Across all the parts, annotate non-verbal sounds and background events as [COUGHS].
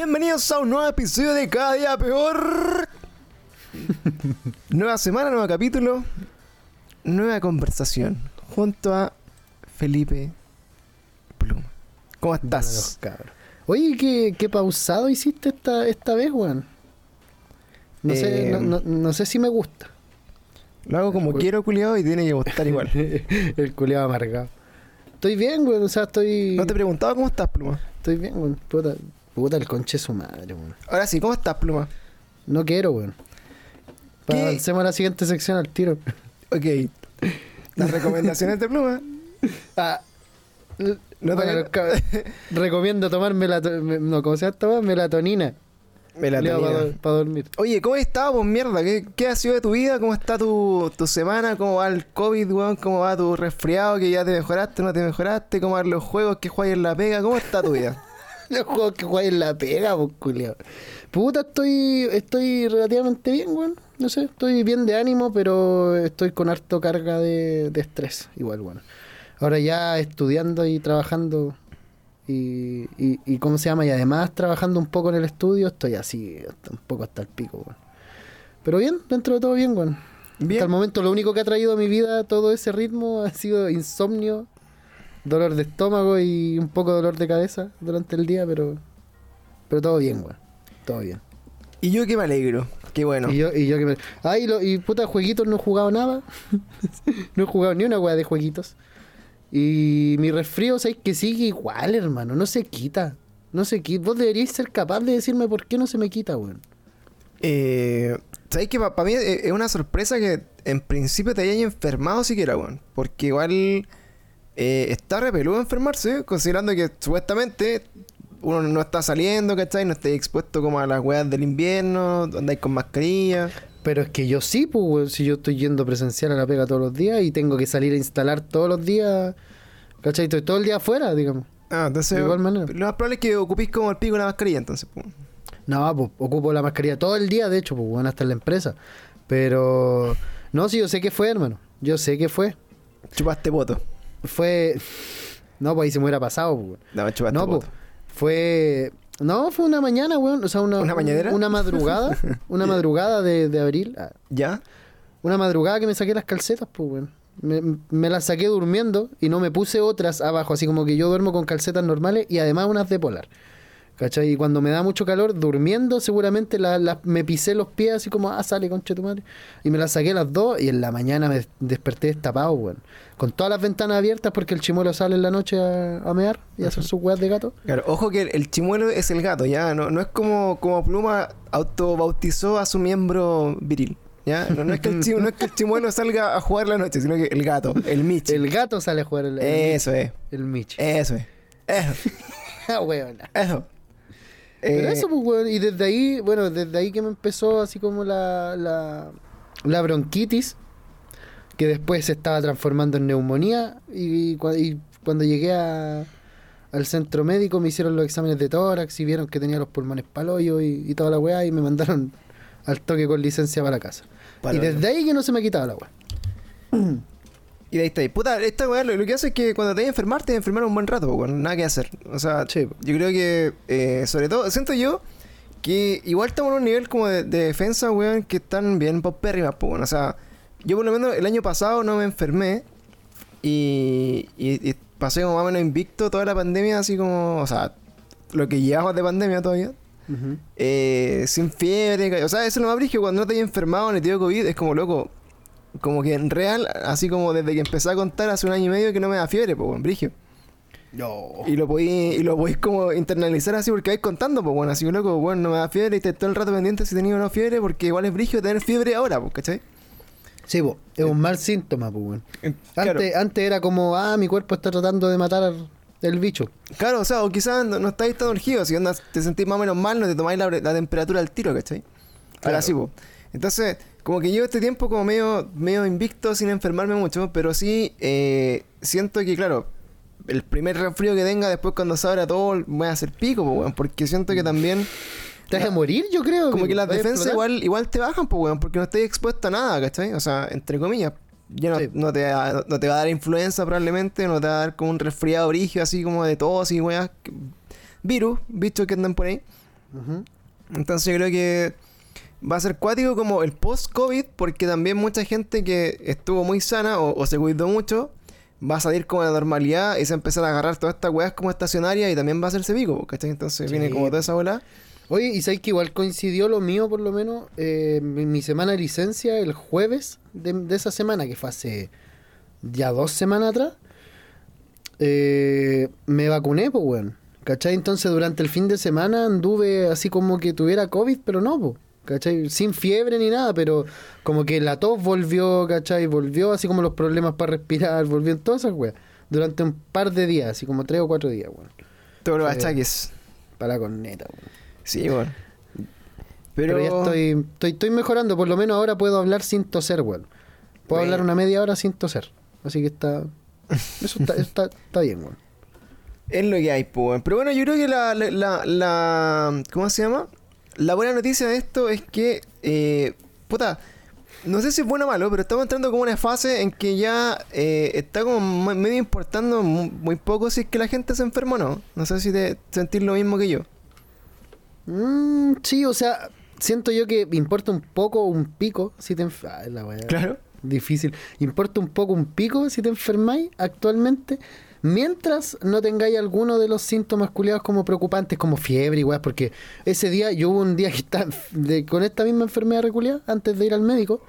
Bienvenidos a un nuevo episodio de Cada Día Peor. nueva semana, nuevo capítulo, nueva conversación junto a Felipe Pluma. ¿Cómo estás? Cabrón. Oye, ¿qué, qué pausado hiciste esta, esta vez, weón? No, sé, Eh, no, no- no sé si me gusta. Lo hago como quiero, culiado, y tiene que gustar igual. [LAUGHS] El culiado amargado. Estoy bien, weón. O sea, estoy. No te preguntaba cómo estás, Pluma. Estoy bien, weón. Puta, el conche su madre, weón. Ahora sí, ¿cómo estás, Pluma? No quiero, weón. ¿Qué? Avancemos a la siguiente sección al tiro. Ok. Las recomendaciones de Pluma. [LAUGHS] Ah. No te- bueno, [LAUGHS] recomiendo tomar melatonina. No, ¿cómo se llama? Melatonina. Melatonina. Para dormir. Oye, ¿cómo estado, pues mierda? ¿Qué, ¿Qué ha sido de tu vida? ¿Cómo está tu, tu semana? ¿Cómo va el COVID, weón? ¿Cómo va tu resfriado? ¿Que ya te mejoraste no te mejoraste? ¿Cómo van los juegos que juegas en la pega? ¿Cómo está tu vida? [LAUGHS] [LAUGHS] Los juegos que juegan en la pega, pues, culiao. Puta, estoy, estoy relativamente bien, weón. No sé, estoy bien de ánimo, pero estoy con harto carga de, de estrés, igual, bueno. Ahora ya estudiando y trabajando y, y, y ¿cómo se llama? Y además trabajando un poco en el estudio, estoy así, un poco hasta el pico, weón. Pero bien, dentro de todo bien, weón. Bien. Hasta el momento lo único que ha traído a mi vida todo ese ritmo ha sido insomnio, dolor de estómago y un poco de dolor de cabeza durante el día, pero pero todo bien, weón. Todo bien. Y yo que me alegro. Qué bueno. Y yo, y yo que me... Ah, y, puta, jueguitos no he jugado nada. [LAUGHS] no he jugado ni una weá de jueguitos. Y mi resfrío, ¿sabes que sigue igual, hermano? No se quita. No se quita. Vos deberíais ser capaz de decirme por qué no se me quita, weón. Eh, ¿Sabes que para mí es es una sorpresa que en principio te hayan enfermado siquiera, weón? Porque igual eh, está repeludo enfermarse, considerando que supuestamente uno no está saliendo, ¿cachai? No está expuesto como a las weas del invierno, andáis con mascarilla. Pero es que yo sí, pues, si yo estoy yendo presencial a la pega todos los días y tengo que salir a instalar todos los días, ¿cachai? Estoy todo el día afuera, digamos. Ah, entonces. De igual manera. Lo más probable es que ocupéis como el pico la mascarilla, entonces. pues. No, pues ocupo la mascarilla todo el día, de hecho, pues bueno, hasta en la empresa. Pero, no, sí, yo sé que fue, hermano. Yo sé que fue. Chupaste voto. Fue. No, pues ahí se me hubiera pasado, pues. weón. No, chupaste No, pues. Fue. No, fue una mañana, weón. O sea, una. ¿Una mañanera? Una madrugada. [LAUGHS] una madrugada de, de abril. Ah, ¿Ya? Una madrugada que me saqué las calcetas, pues, weón. Me, me las saqué durmiendo y no me puse otras abajo, así como que yo duermo con calcetas normales y además unas de polar. ¿Cachai? Y cuando me da mucho calor, durmiendo, seguramente la- la- me pisé los pies así como, ah, sale, concha de tu madre. Y me las saqué las dos y en la mañana me desperté destapado, weón. Con todas las ventanas abiertas porque el chimuelo sale en la noche a, a mear y a hacer sus weas de gato. Claro, ojo que el, el chimuelo es el gato, ¿ya? No, no es como, como Pluma autobautizó a su miembro viril, ¿ya? No, no es que el chi- no es que el chimuelo salga a jugar la noche, sino que el gato, el Michi. El gato sale a jugar el, el, Eso es, el Michi. eso es. Eso, [LAUGHS] Ah, eso. Pero Eh, eso, pues, weón, y desde ahí, bueno, desde ahí que me empezó así como la, la, la bronquitis, que después se estaba transformando en neumonía, y, cua- y cuando llegué a- al centro médico me hicieron los exámenes de tórax y vieron que tenía los pulmones paloyo y, y toda la weá, y me mandaron al toque con licencia para la casa. Y desde ahí que no se me ha quitado la weá. [CLEARS THROAT] Y de ahí está ahí. Puta, esta weá lo, lo que hace es que cuando te vas a enfermar, te vas a enfermar un buen rato, weón. Nada que hacer. O sea, Sí. yo creo que, eh, sobre todo, siento yo que igual estamos en un nivel como de, de defensa, weón, que están bien paupérrimas, weón. O sea, yo por lo menos el año pasado no me enfermé y, y- y pasé como más o menos invicto toda la pandemia, así como, o sea, lo que llevamos de pandemia todavía. Eh, sin fiebre, o sea, eso es lo más brígido cuando no te hayas enfermado ni te dio COVID, es como loco. Como que en real, así como desde que empecé a contar hace un año y medio que no me da fiebre, pues, buen brigio. No. Y lo podéis, y lo podéis como internalizar así porque vais contando, pues bueno, así loco, bueno, no me da fiebre y te todo el rato pendiente si tenía o no fiebre, porque igual es brigio tener fiebre ahora, pues, ¿cachai? Sí, po, es un mal síntoma, pues. Claro, Antes, antes era como, ah, mi cuerpo está tratando de matar al el bicho. claro, o sea, o quizás no, no estáis tan urgidos, si onda, te sentís más o menos mal, no te tomáis la, la temperatura al tiro, ¿cachai? Ahora Claro. sí, pues. Entonces, como que llevo este tiempo como medio, medio invicto sin enfermarme mucho, pero sí eh, siento que, claro, el primer resfrío que tenga después cuando se abra todo voy a hacer pico, pues, porque siento que también Te vas a morir, yo creo. como que las defensas igual, igual te bajan, pues, porque no estás expuesto a nada, ¿cachai? O sea, entre comillas. Ya no, Sí. no te, va- no te va a dar influenza probablemente, no te va a dar como un resfriado origio así como de tos y weas. Virus, bichos que andan por ahí. Entonces yo creo que va a ser cuático como el post-COVID, porque también mucha gente que estuvo muy sana o, o se cuidó mucho, va a salir como a la normalidad y se va a empezar a agarrar todas estas weas como estacionarias y también va a hacerse pico, ¿cachai? Entonces Sí. viene como toda esa bola. Oye, y sabes que igual coincidió lo mío, por lo menos, eh, mi, mi semana de licencia el jueves de, de esa semana, que fue hace ya dos semanas atrás. eh, me vacuné, pues, weón. ¿Cachai? Entonces durante el fin de semana anduve así como que tuviera COVID, pero no, pues. ¿Cachai? Sin fiebre ni nada, pero como que la tos volvió, ¿cachai? Volvió así como los problemas para respirar, volvió en todas esas weas. Durante un par de días, así como tres o cuatro días, weón. Todos los achaques. Para la corneta, weón. Sí, bueno. Pero, Pero, ya estoy, estoy, estoy mejorando, por lo menos ahora puedo hablar sin toser, weón. Puedo Bueno. hablar una media hora sin toser. Así que está. Eso está, está, está bien, weón. [LAUGHS] Es lo que hay, pues. weón. Pero bueno, yo creo que la, la, la, la- ¿Cómo se llama? La buena noticia de esto es que. Eh, puta. No sé si es bueno o malo, pero estamos entrando como una fase en que ya eh, está como me- medio importando mu- muy, poco si es que la gente se enferma o no. No sé si te sentís lo mismo que yo. Mm, sí, o sea, siento yo que importa un poco un pico si te enf- Ay, la weá. Claro. Difícil. Importa un poco un pico si te enfermáis actualmente. Mientras no tengáis alguno de los síntomas culiados como preocupantes, como fiebre y weas, porque ese día yo hubo un día que estaba de- con esta misma enfermedad reculiada antes de ir al médico,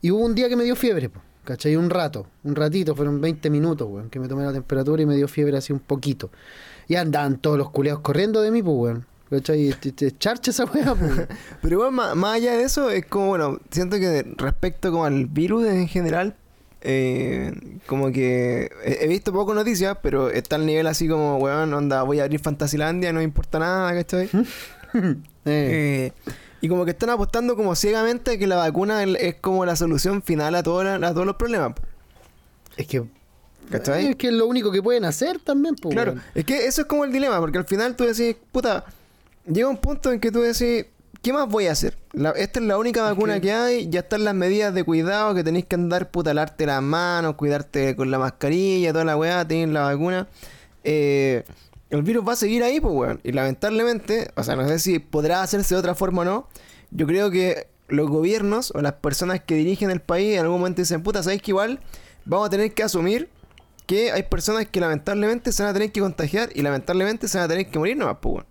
y hubo un día que me dio fiebre, po, ¿cachai? Un rato, un ratito, fueron 20 minutos, weón, que me tomé la temperatura y me dio fiebre así un poquito. Y andaban todos los culiados corriendo de mí, pues, weón. ¿Cachai? Y te- te charcha esa wea, pues. [LAUGHS] Pero igual, más, más allá de eso, es como, bueno, siento que respecto como al virus en general, eh, como que he, he visto poco noticias, pero está al nivel así como, weón, onda, voy a abrir Fantasilandia, no me importa nada, ¿cachai? [LAUGHS] Eh, y como que están apostando como ciegamente que la vacuna es, como la solución final a, todo la- a todos los problemas. es que. ¿Cachai? Es que es lo único que pueden hacer también, pues. Claro, es que eso es como el dilema, porque al final tú decís, puta, llega un punto en que tú decís, ¿qué más voy a hacer? La- esta es la única vacuna que- que... hay, ya están las medidas de cuidado que tenéis que andar, puta, lavarte las manos, cuidarte con la mascarilla, toda la weá, tenéis la vacuna. Eh, el virus va a seguir ahí, pues, weón. Y lamentablemente, o sea, no sé si podrá hacerse de otra forma o no, yo creo que los gobiernos o las personas que dirigen el país en algún momento dicen, puta, ¿sabéis que igual vamos a tener que asumir que hay personas que lamentablemente se van a tener que contagiar y lamentablemente se van a tener que morir nomás, pues, weón.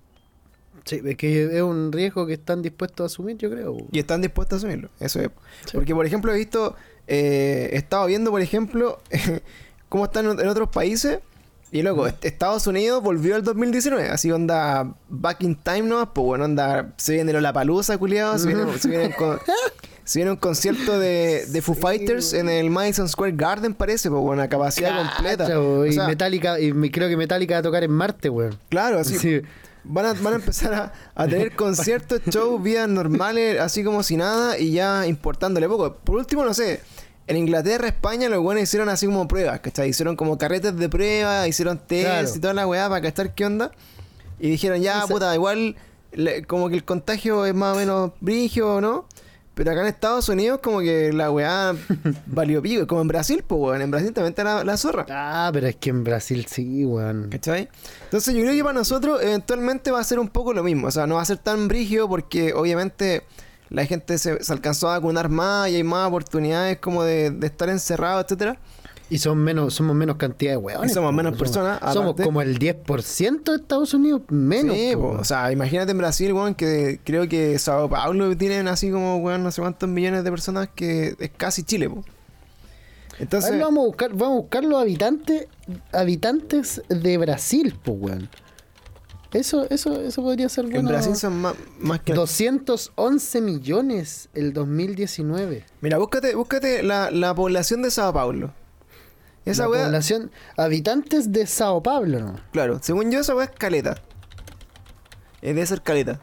Sí, es que es un riesgo que están dispuestos a asumir, yo creo. Y están dispuestos a asumirlo. Eso es. Sí. Porque, por ejemplo, he visto, eh, he estado viendo, por ejemplo, [LAUGHS] cómo están en otros países. Y luego, Estados Unidos volvió al 2019. Así onda back in time, ¿no? Pues bueno, onda, se viene la palusa, culiado. Se viene, se viene con- [LAUGHS] se viene un concierto de, de Foo Sí, Fighters en el Madison Square Garden, parece, pues bueno, capacidad completa. Y Metallica, y creo que Metallica va a tocar en Marte, weón. Claro, así. Sí. Van a, van a empezar a, a tener [LAUGHS] conciertos, shows, vidas normales, así como si nada, y ya importándole poco. Por último, no sé, en Inglaterra, España, los buenos hicieron así como pruebas, ¿cachai? Hicieron como carretes de prueba, hicieron test Claro. y toda la weá para cachar qué onda. Y dijeron, ya, puta, igual, le- como que el contagio es más o menos brigio, ¿no? Pero acá en Estados Unidos, como que la weá [LAUGHS] valió pico, como en Brasil, pues, weón. En Brasil también está la, la zorra. Ah, pero es que en Brasil sí, weón. ¿Cachai? Entonces yo creo que para nosotros eventualmente va a ser un poco lo mismo. O sea, no va a ser tan brígido porque obviamente la gente se, se alcanzó a vacunar más y hay más oportunidades como de, de estar encerrado, etcétera. Y son menos, somos menos cantidad de weones. Y somos menos personas, Somos como el 10% de Estados Unidos, menos. sí, po, po. weón. o sea, imagínate en Brasil, weón, que creo que Sao Paulo tienen así como, weón, no sé cuántos millones de personas que es casi Chile. A Entonces, vamos a buscar, vamos a buscar los habitantes, habitantes de Brasil, pues, weón. Eso, eso, eso podría ser en bueno. Brasil son más, más que... 211 millones el 2019. Mira, búscate, búscate la, la población de Sao Paulo. Esa la población, habitantes de Sao Paulo, ¿no? claro, según yo esa weá es caleta. Eh, debe ser caleta.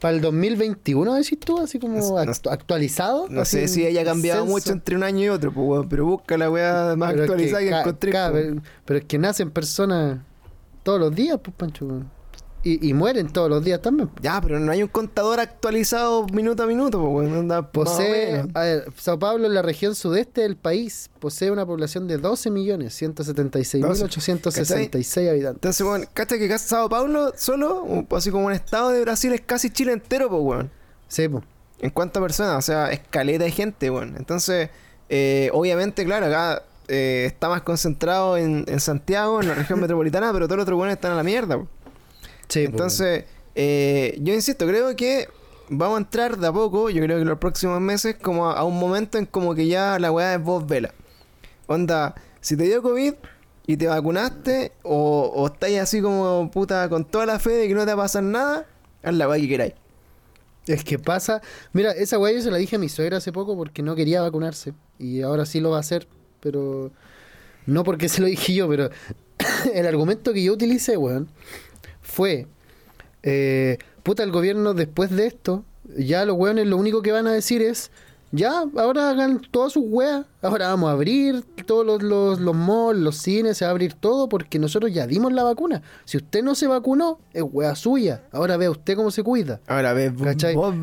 Para el 2021, decís tú, así como No- actualizado. No sé si haya cambiado censo. mucho entre un año y otro, pues, weón, pero busca la weá más Pero es actualizada que, ca- encontré. ca- pues. pero, pero es que nacen personas todos los días, pues, Pancho. weón. Y, y mueren todos los días también. Ya, pero no hay un contador actualizado minuto a minuto, pues. Anda Posee, a ver, Sao Paulo en la región sudeste del país posee una población de 12 millones 176.866 habitantes. Entonces, weón, ¿cachai que casi Sao Paulo solo, así como un estado de Brasil, es casi Chile entero, pues, weón? Sí, po. En cuanto a personas, o sea, escaleta de gente, weón. Entonces, eh, obviamente, claro, acá eh, está más concentrado en, en Santiago, en la región [LAUGHS] metropolitana, pero todos los otros weones están a la mierda, weón. Sí, po, Entonces, eh, yo insisto, creo que vamos a entrar de a poco, yo creo que en los próximos meses, como a, a un momento en como que ya la weá es voz vela. Onda, si te dio COVID y te vacunaste, o, o estáis así como puta con toda la fe de que no te va a pasar nada, haz la weá que queráis. Es que pasa. Mira, esa weá yo se la dije a mi suegra hace poco porque no quería vacunarse. Y ahora sí lo va a hacer. Pero. No porque se lo dije yo, pero. [COUGHS] el argumento que yo utilicé, weón. Fue. eh, puta, el gobierno después de esto. Ya los weones lo único que van a decir es. Ya, ahora hagan todas sus weas. Ahora vamos a abrir todos los, los, los malls, los cines, se va a abrir todo porque nosotros ya dimos la vacuna. Si usted no se vacunó, es wea suya. Ahora vea usted cómo se cuida. Ahora, ves, ¿Cachai? vos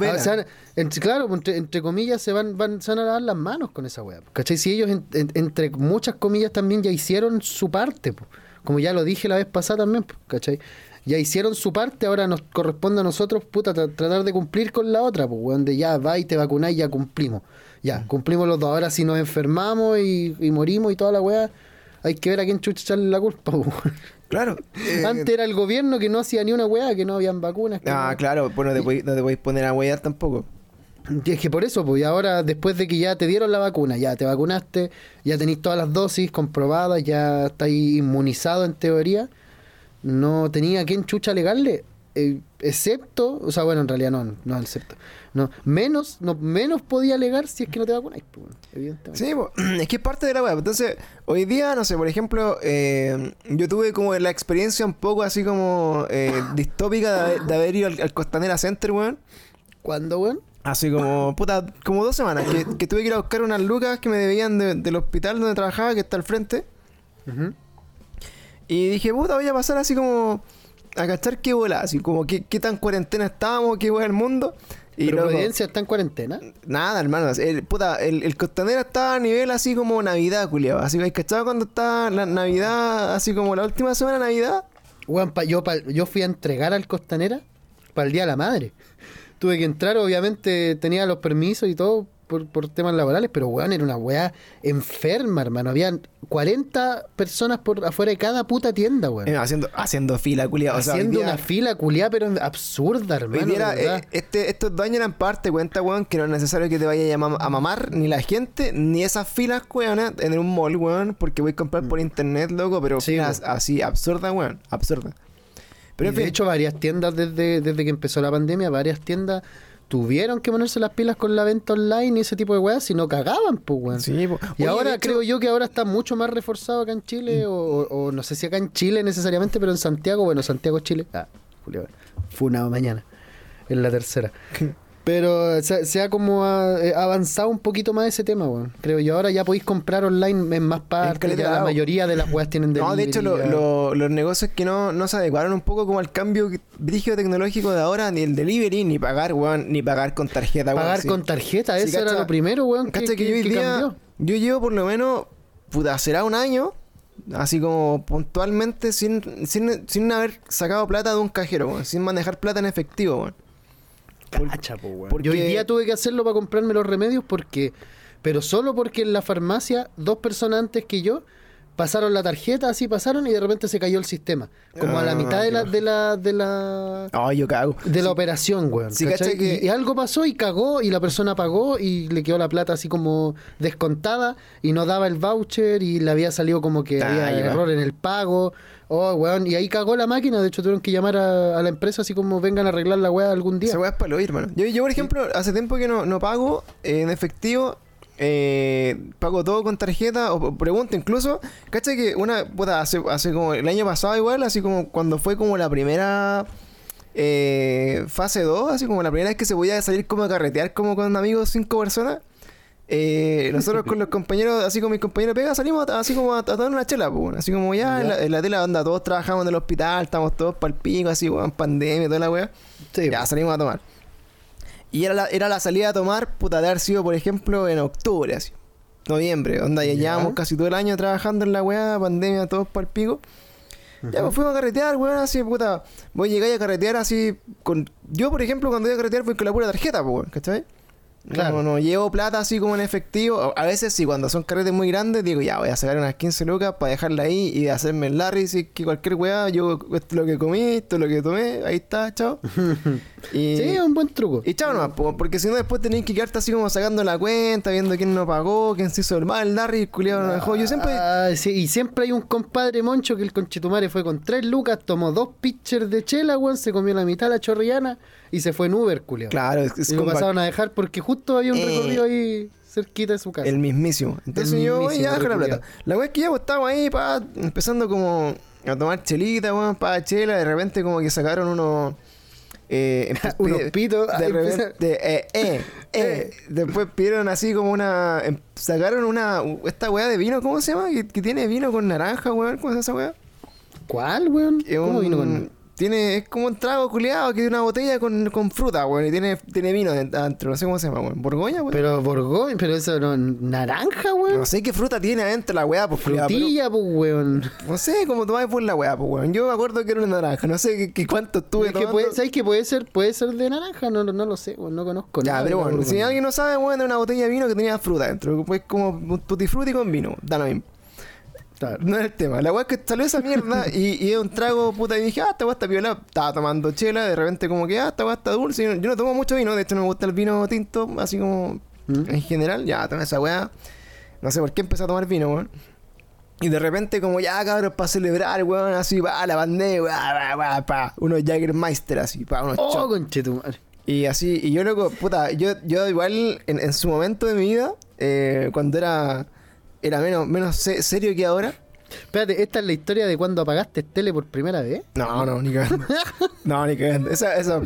entre- claro, entre, entre comillas se van, van, se van a lavar las manos con esa weá. ¿Cachai? Si ellos, en- en- entre muchas comillas, también ya hicieron su parte, po. como ya lo dije la vez pasada también, po, ¿cachai? Ya hicieron su parte, ahora nos corresponde a nosotros, puta, tra- tratar de cumplir con la otra, pues, weón, de ya va y te vacunáis, ya cumplimos. Ya, cumplimos los dos. Ahora si nos enfermamos y, y morimos y toda la weá, hay que ver a quién chucha echarle la culpa, [LAUGHS] weón. Claro. [LAUGHS] eh, Antes era el gobierno que no hacía ni una weá, que no habían vacunas. Ah, no- claro, pues no te, podéis, no te podéis poner a huear tampoco. Y es que por eso, pues, y ahora después de que ya te dieron la vacuna, ya te vacunaste, ya tenéis todas las dosis comprobadas, ya estáis inmunizado en teoría, no tenía a quién chucha alegarle, eh, excepto, o sea, bueno, en realidad no, no excepto, no, menos, no, menos podía alegar si es que no te vacunáis, pues, evidentemente. Sí, po, [CLEARS THROAT] es que es parte de la web. Entonces, hoy día, no sé, por ejemplo, eh, yo tuve como la experiencia un poco así como eh, [LAUGHS] distópica de, haber- de haber ido al, al Costanera Center, weón. ¿Cuándo, weón? Así como, [LAUGHS] puta, como dos semanas, que, que tuve que ir a buscar unas lucas que me debían de- del hospital donde trabajaba, que está al frente. Ujú. Y dije, puta, voy a pasar así como a cachar qué bola, así como qué, qué tan cuarentena estábamos, qué bola el mundo. Y Pero Providencia está en cuarentena. Nada, hermano. El, puta, el, el costanera estaba a nivel así como Navidad, culiao. Así que, ¿cachado cuando está la Navidad, así como la última semana de Navidad? Weón, pa- yo, pa- yo fui a entregar al Costanera para el Día de la Madre. Tuve que entrar, obviamente tenía los permisos y todo por, por temas laborales, pero weón, era una weá enferma, hermano. Habían 40 personas por afuera de cada puta tienda, weón. Eh, haciendo, haciendo fila, culiao. O sea, hoy Haciendo día- una fila culiada, pero absurda, hermano. de verdad. eh, este, estos daños eran parte, cuenta, weón, que no es necesario que te vayas a, mam- a mamar, ni la gente, ni esas filas, weón, en un mall, weón, porque voy a comprar por internet, loco, pero Mm. Sí, filas weón. así, absurda, weón, absurda. Pero Y en de fin, hecho, varias tiendas desde, desde que empezó la pandemia, varias tiendas tuvieron que ponerse las pilas con la venta online y ese tipo de weas, si no cagaban, pues, weón. sí, po. Y Oye, ahora hecho- creo yo que ahora está mucho más reforzado acá en Mm. Chile, o, o- o no sé si acá en Chile necesariamente, pero en Santiago, bueno, Santiago, Chile. Ah, Julio, funado mañana, en la tercera. [LAUGHS] Pero se, se ha como eh, avanzado un poquito más ese tema, weón. Creo yo. Ahora ya podéis comprar online en más partes, ya la mayoría de las weas tienen [LAUGHS] No, de hecho, lo- delivery, los negocios que no, no se adecuaron un poco como al cambio brígido tecnológico de ahora, ni el delivery, ni pagar, weón, ni pagar con tarjeta, weón. Pagar sí. con tarjeta, Sí, eso era lo primero, weón, que, que que- yo hoy día, cambió. yo llevo por lo menos, puta, será un año, así como puntualmente, sin, sin, sin haber sacado plata de un cajero, weón, sin manejar plata en efectivo, weón. Cacha, po, weón. porque- Yo hoy día tuve que hacerlo para comprarme los remedios porque, pero solo porque en la farmacia dos personas antes que yo pasaron la tarjeta, así pasaron y de repente se cayó el sistema, como a la Ah, mitad de la de la de la Ay, yo cago. de la operación, weón. Sí, ¿cachai? cacha que- y, y algo pasó y cagó y la persona pagó y le quedó la plata así como descontada y no daba el voucher y le había salido como que Ah, había error en el pago. Oh, weón. Y ahí cagó la máquina. De hecho, tuvieron que llamar a, a la empresa así como vengan a arreglar la weá algún día. Esa weá es para lo ir, hermano. Yo, yo, por ejemplo, hace tiempo que no, no pago eh, en efectivo. eh, pago todo con tarjeta o pregunto incluso. ¿Cachai que una. Puta, hace, hace como el año pasado igual, así como cuando fue como la primera. eh, fase 2, así como la primera vez que se podía salir como a carretear como con amigos cinco personas. Eh, nosotros [LAUGHS] con los compañeros, así con mis compañeros pega, salimos a- así como a, a tomar una chela, pues, así como ya, En, la, en la tela onda, todos trabajamos en el hospital, estamos todos pa'l pico, así, weón, pandemia, toda la weá. Sí, Ya, salimos a tomar. Y era la, era la salida a tomar, puta, de haber sido, por ejemplo, en octubre, así. Noviembre, onda, ya llevamos casi todo el año trabajando en la weá, pandemia, todos pa'l pico. Ya, pues fuimos a carretear, weón, así, puta. Voy a llegar a carretear así con... Yo, por ejemplo, cuando voy a carretear voy con la pura tarjeta, pues, weón, ¿cachai? Claro. No, no llevo plata así como en efectivo. A veces sí, cuando son carretes muy grandes, digo, ya, voy a sacar unas 15 lucas para dejarla ahí y hacerme el Larry, si que cualquier weá, yo, esto es lo que comí, esto es lo que tomé, ahí está, chao. [LAUGHS] y, Sí, es un buen truco. y chao nomás, po, porque si no después tenéis que quedarte así como sacando la cuenta, viendo quién no pagó, quién se hizo el mal, el Larry, el culiado no dejó. Yo siempre... Ah, sí, y siempre hay un compadre moncho que el conchetumare fue con tres lucas, tomó dos pitchers de chela, weón, se comió la mitad la chorrillana y se fue en Uber, culiao. Claro, es, es y lo pasaron a dejar porque justo había un Eh, recorrido ahí cerquita de su casa. el mismísimo. Entonces El yo ya dejo la plata. La weá es que ya pues, estábamos ahí, pa, empezando como a tomar chelita, weón, pa, chela, de repente como que sacaron [LAUGHS] unos... Eh, Unos pitos, De repente, [LAUGHS] eh, eh, eh. Después pidieron así como una... em- sacaron una... Esta weá de vino, ¿cómo se llama? Que, que tiene vino con naranja, weón. ¿Cómo es esa weá? ¿Cuál, weón? ¿Cómo un- vino con...? Tiene, es como un trago culiado que tiene una botella con, con fruta, weón. Y tiene, tiene vino dentro, no sé cómo se llama, weón. ¿Borgoña, weón? Pero Borgoña, pero eso no... ¿Naranja, weón? No sé qué fruta tiene adentro la weá, pues culiao, pero- Frutilla, pues, weón. No sé cómo tomáis por la weá, pues weón. Yo me acuerdo que era una naranja, no sé qué, qué cuánto estuve Es que puede, ¿Sabes que puede ser, puede ser de naranja? No, no, no lo sé, weón, no conozco Ya, nada pero de bueno, si alguien no sabe, weón, era una botella de vino que tenía fruta dentro. Pues como tutti frutti con vino, da lo mismo. Claro. No es el tema. La weá es que salió esa mierda y, y es un trago, puta, y dije, ah, esta weá está viola. Estaba tomando chela, de repente como que, ah, esta weá está dulce. Yo no, yo no tomo mucho vino, de hecho no me gusta el vino tinto, así como ¿Mm? en general. Ya, tomé esa weá. No sé por qué empecé a tomar vino, weón. Y de repente como ya, cabros, para celebrar, weón, así, va, la bandera, va, va, va, pa. Unos Jagermeister así, pa, unos Oh, shots. conchetumare. Y así, y yo loco, puta, yo, yo igual en, en su momento de mi vida, eh, cuando era, era menos, menos se- serio que ahora. Espérate, ¿esta es la historia de cuando apagaste tele por primera vez? No, no, ni cagando. [LAUGHS] No, ni cagando. Esa, esa,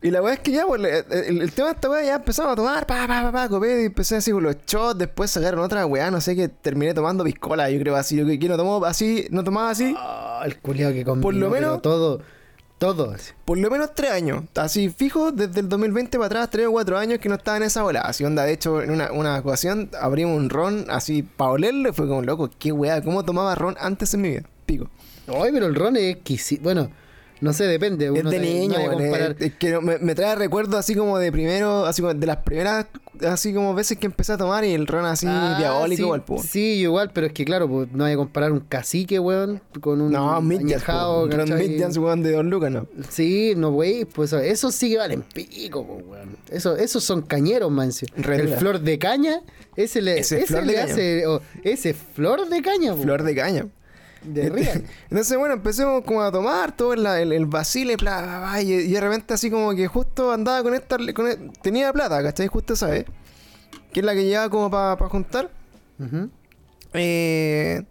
Y la weá es que ya, pues, le- el, el tema de esta weá ya empezamos a tomar, pa, pa, pa, pa, copé, y empecé así con los shots, después sacaron otra weá, no sé, que terminé tomando piscola, yo creo así, yo que no tomó así, no tomaba así, Ah, el culiao que combinó, Por lo menos- todo, todo. así. por lo menos tres años, así fijo, desde el 2020 para atrás, tres o cuatro años que no estaba en esa bola. Así onda, de hecho, en una, una ocasión abrimos un ron así para olerlo fue como loco, qué weá, ¿cómo tomaba ron antes en mi vida? Pico. Ay, pero el ron es exquisito. Bueno, no sé, depende. Es de niño, no comparar. es- es que me, me trae recuerdos así como de primero, así como de las primeras, así como veces que empecé a tomar y el ron así Ah, diabólico sí, igual, po. Sí, igual, pero es que claro, pues, no hay que comparar un cacique, weón, con un No, po, añejado, un weón, de Don Lucas, no. Sí, no, güey, pues eso, sí que valen pico, pues, weón. Eso, esos son cañeros, mancio. El flor de caña, ese le, Ese ese flor de le caña. hace, o, ese flor de caña, po, Flor de caña. De real. [LAUGHS] Entonces, bueno, empecemos como a tomar todo el, el, el vacile, bla, bla, bla, y, y de repente así como que justo andaba con esta, con e- tenía plata, ¿cachai? Justo esa vez, que es la que llevaba como para juntar. Eh,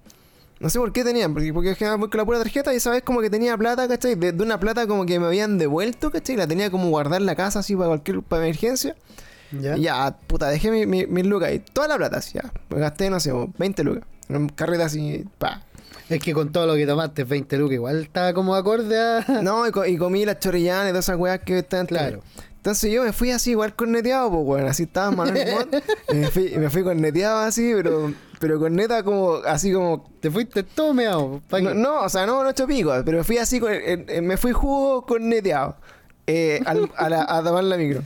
no sé por qué tenía, porque, porque es que voy con la pura tarjeta y esa vez como que tenía plata, ¿cachai? De, de una plata como que me habían devuelto, ¿cachai? La tenía como guardar en la casa así para cualquier para emergencia. ¿Ya? Y ya, puta, dejé mi- mi- mis lucas ahí. Toda la plata, así, ya. Gasté, no sé, 20 lucas. En carreta así, pa. Es que con todo lo que tomaste, 20 lucas, igual estaba como acorde a... [LAUGHS] No, y, co- y comí las chorrillanas y todas esas weas que están Claro. Entonces yo me fui así igual corneteado, pues bueno, así estaba Manuel Montt, y me fui, me fui corneteado así, pero, pero corneta como, así como Te fuiste todo meado, ¿pa' no, no, o sea, no, no ocho picos, pero fui así, con- eh, eh, me fui jugo corneteado eh, al- a, la, a tomar la micro.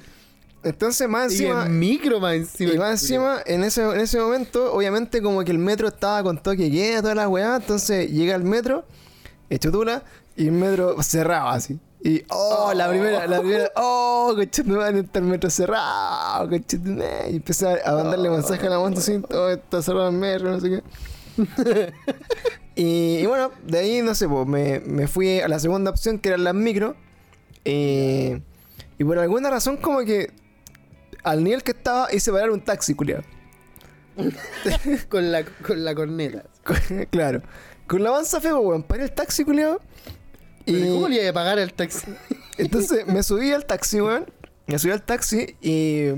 Entonces más y encima, en micro más encima. y más encima, en ese, en ese momento, obviamente como que el metro estaba con toque queda, toda la weá, entonces llega al metro, hecho tula, y el metro cerrado así. Y, oh, la primera, la primera, [LAUGHS] oh, cochetumare, está el metro cerrado, cochetumare. Y empecé a, mandarle mensaje a la moto así, oh, está cerrado el metro, no sé qué. [LAUGHS] y, y bueno, de ahí, no sé, pues, me, me fui a la segunda opción, que eran las micro. eh, y por alguna razón, como que al nivel que estaba, hice parar un taxi, culiado. [LAUGHS] con, la, con la corneta. [LAUGHS] claro. Con la avanza feo, weón, paré el taxi, culiado. ¿Y cómo le iba a pagar el taxi? [LAUGHS] entonces me subí al taxi, weón. Me subí al taxi y.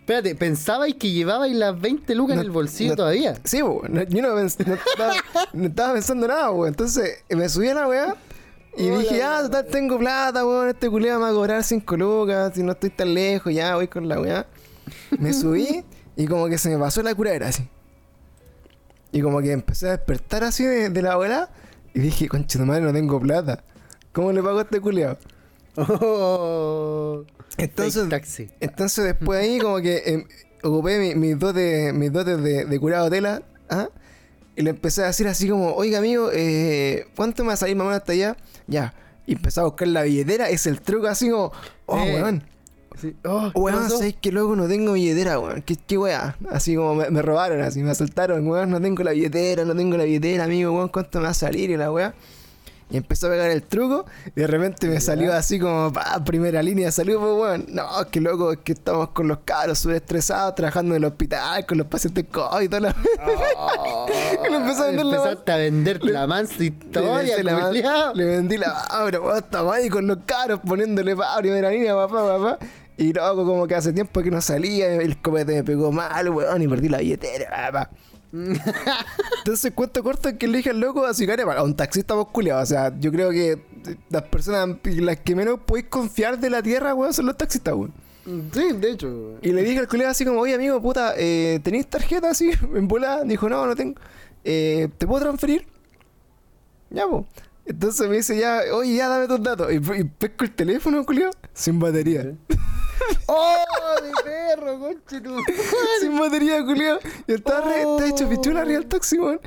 Espérate, ¿pensabais que llevabais las 20 lucas No, en el bolsillo no- todavía? Sí, po, no- yo no, estaba, no estaba pensando nada, weón. Entonces me subí a la weá y Hola, dije, ah, total, tengo plata, weón. Este culiado me va a cobrar 5 lucas. Si no estoy tan lejos, ya voy con la weá. Me [LAUGHS] subí y como que se me pasó la curadera así. Y como que empecé a despertar así de, de la abuela y dije, concha de madre, no tengo plata. ¿Cómo le pago a este culiado? Oh, Entonces, taxi. Entonces después [LAUGHS] ahí como que em, ocupé mi- mis dotes, mis dotes de, de curado tela, ¿ah? Y le empecé a decir así como, oiga amigo, eh, ¿cuánto me va a salir mamá hasta allá? Ya. Y empecé a buscar la billetera, es el truco así como, oh Eh, weón, Sí. Oh, ¿qué weón? ¿sabes que luego no tengo billetera, weón? ¿Qué, qué weá? Así como me, me robaron, así me asaltaron, weón, no tengo la billetera, no tengo la billetera, amigo, weón, ¿cuánto me va a salir? Y la weá. Y empezó a pegar el truco y de repente me salió así como, pa, primera línea, salió, pues, weón. No, que loco, es que estamos con los caros súper estresados, trabajando en el hospital, con los pacientes COVID y toda la... [LAUGHS] Oh, Y [LAUGHS] le empezó a vender la- a vender Le- la mansa Le historia, vendí la, culiao. le vendí la abra, weón, estamos ahí con los caros poniéndole pa, primera línea, papá, papá. Y loco, como que hace tiempo que no salía, el copete me pegó mal, weón, y perdí la billetera, papá. [LAUGHS] Entonces, cuento corto es que le dije al loco a sicaria para un taxista vos culiao. O sea, yo creo que las personas las que menos podéis confiar de la tierra, weón, son los taxistas, weón. Sí, de hecho. Y le dije al colega así como, oye amigo, puta, eh, ¿tenéis tarjeta así [LAUGHS] en volada? Dijo, no, no tengo. Eh, ¿Te puedo transferir? Ya, pues. Entonces me dice ya, oye, ya dame tus datos. Y, y pesco el teléfono, culiao, sin batería. [LAUGHS] ¡Oh, mi perro, conche sin batería, culiao. Y estaba, re- estaba hecho pichula arriba del taxi, weón.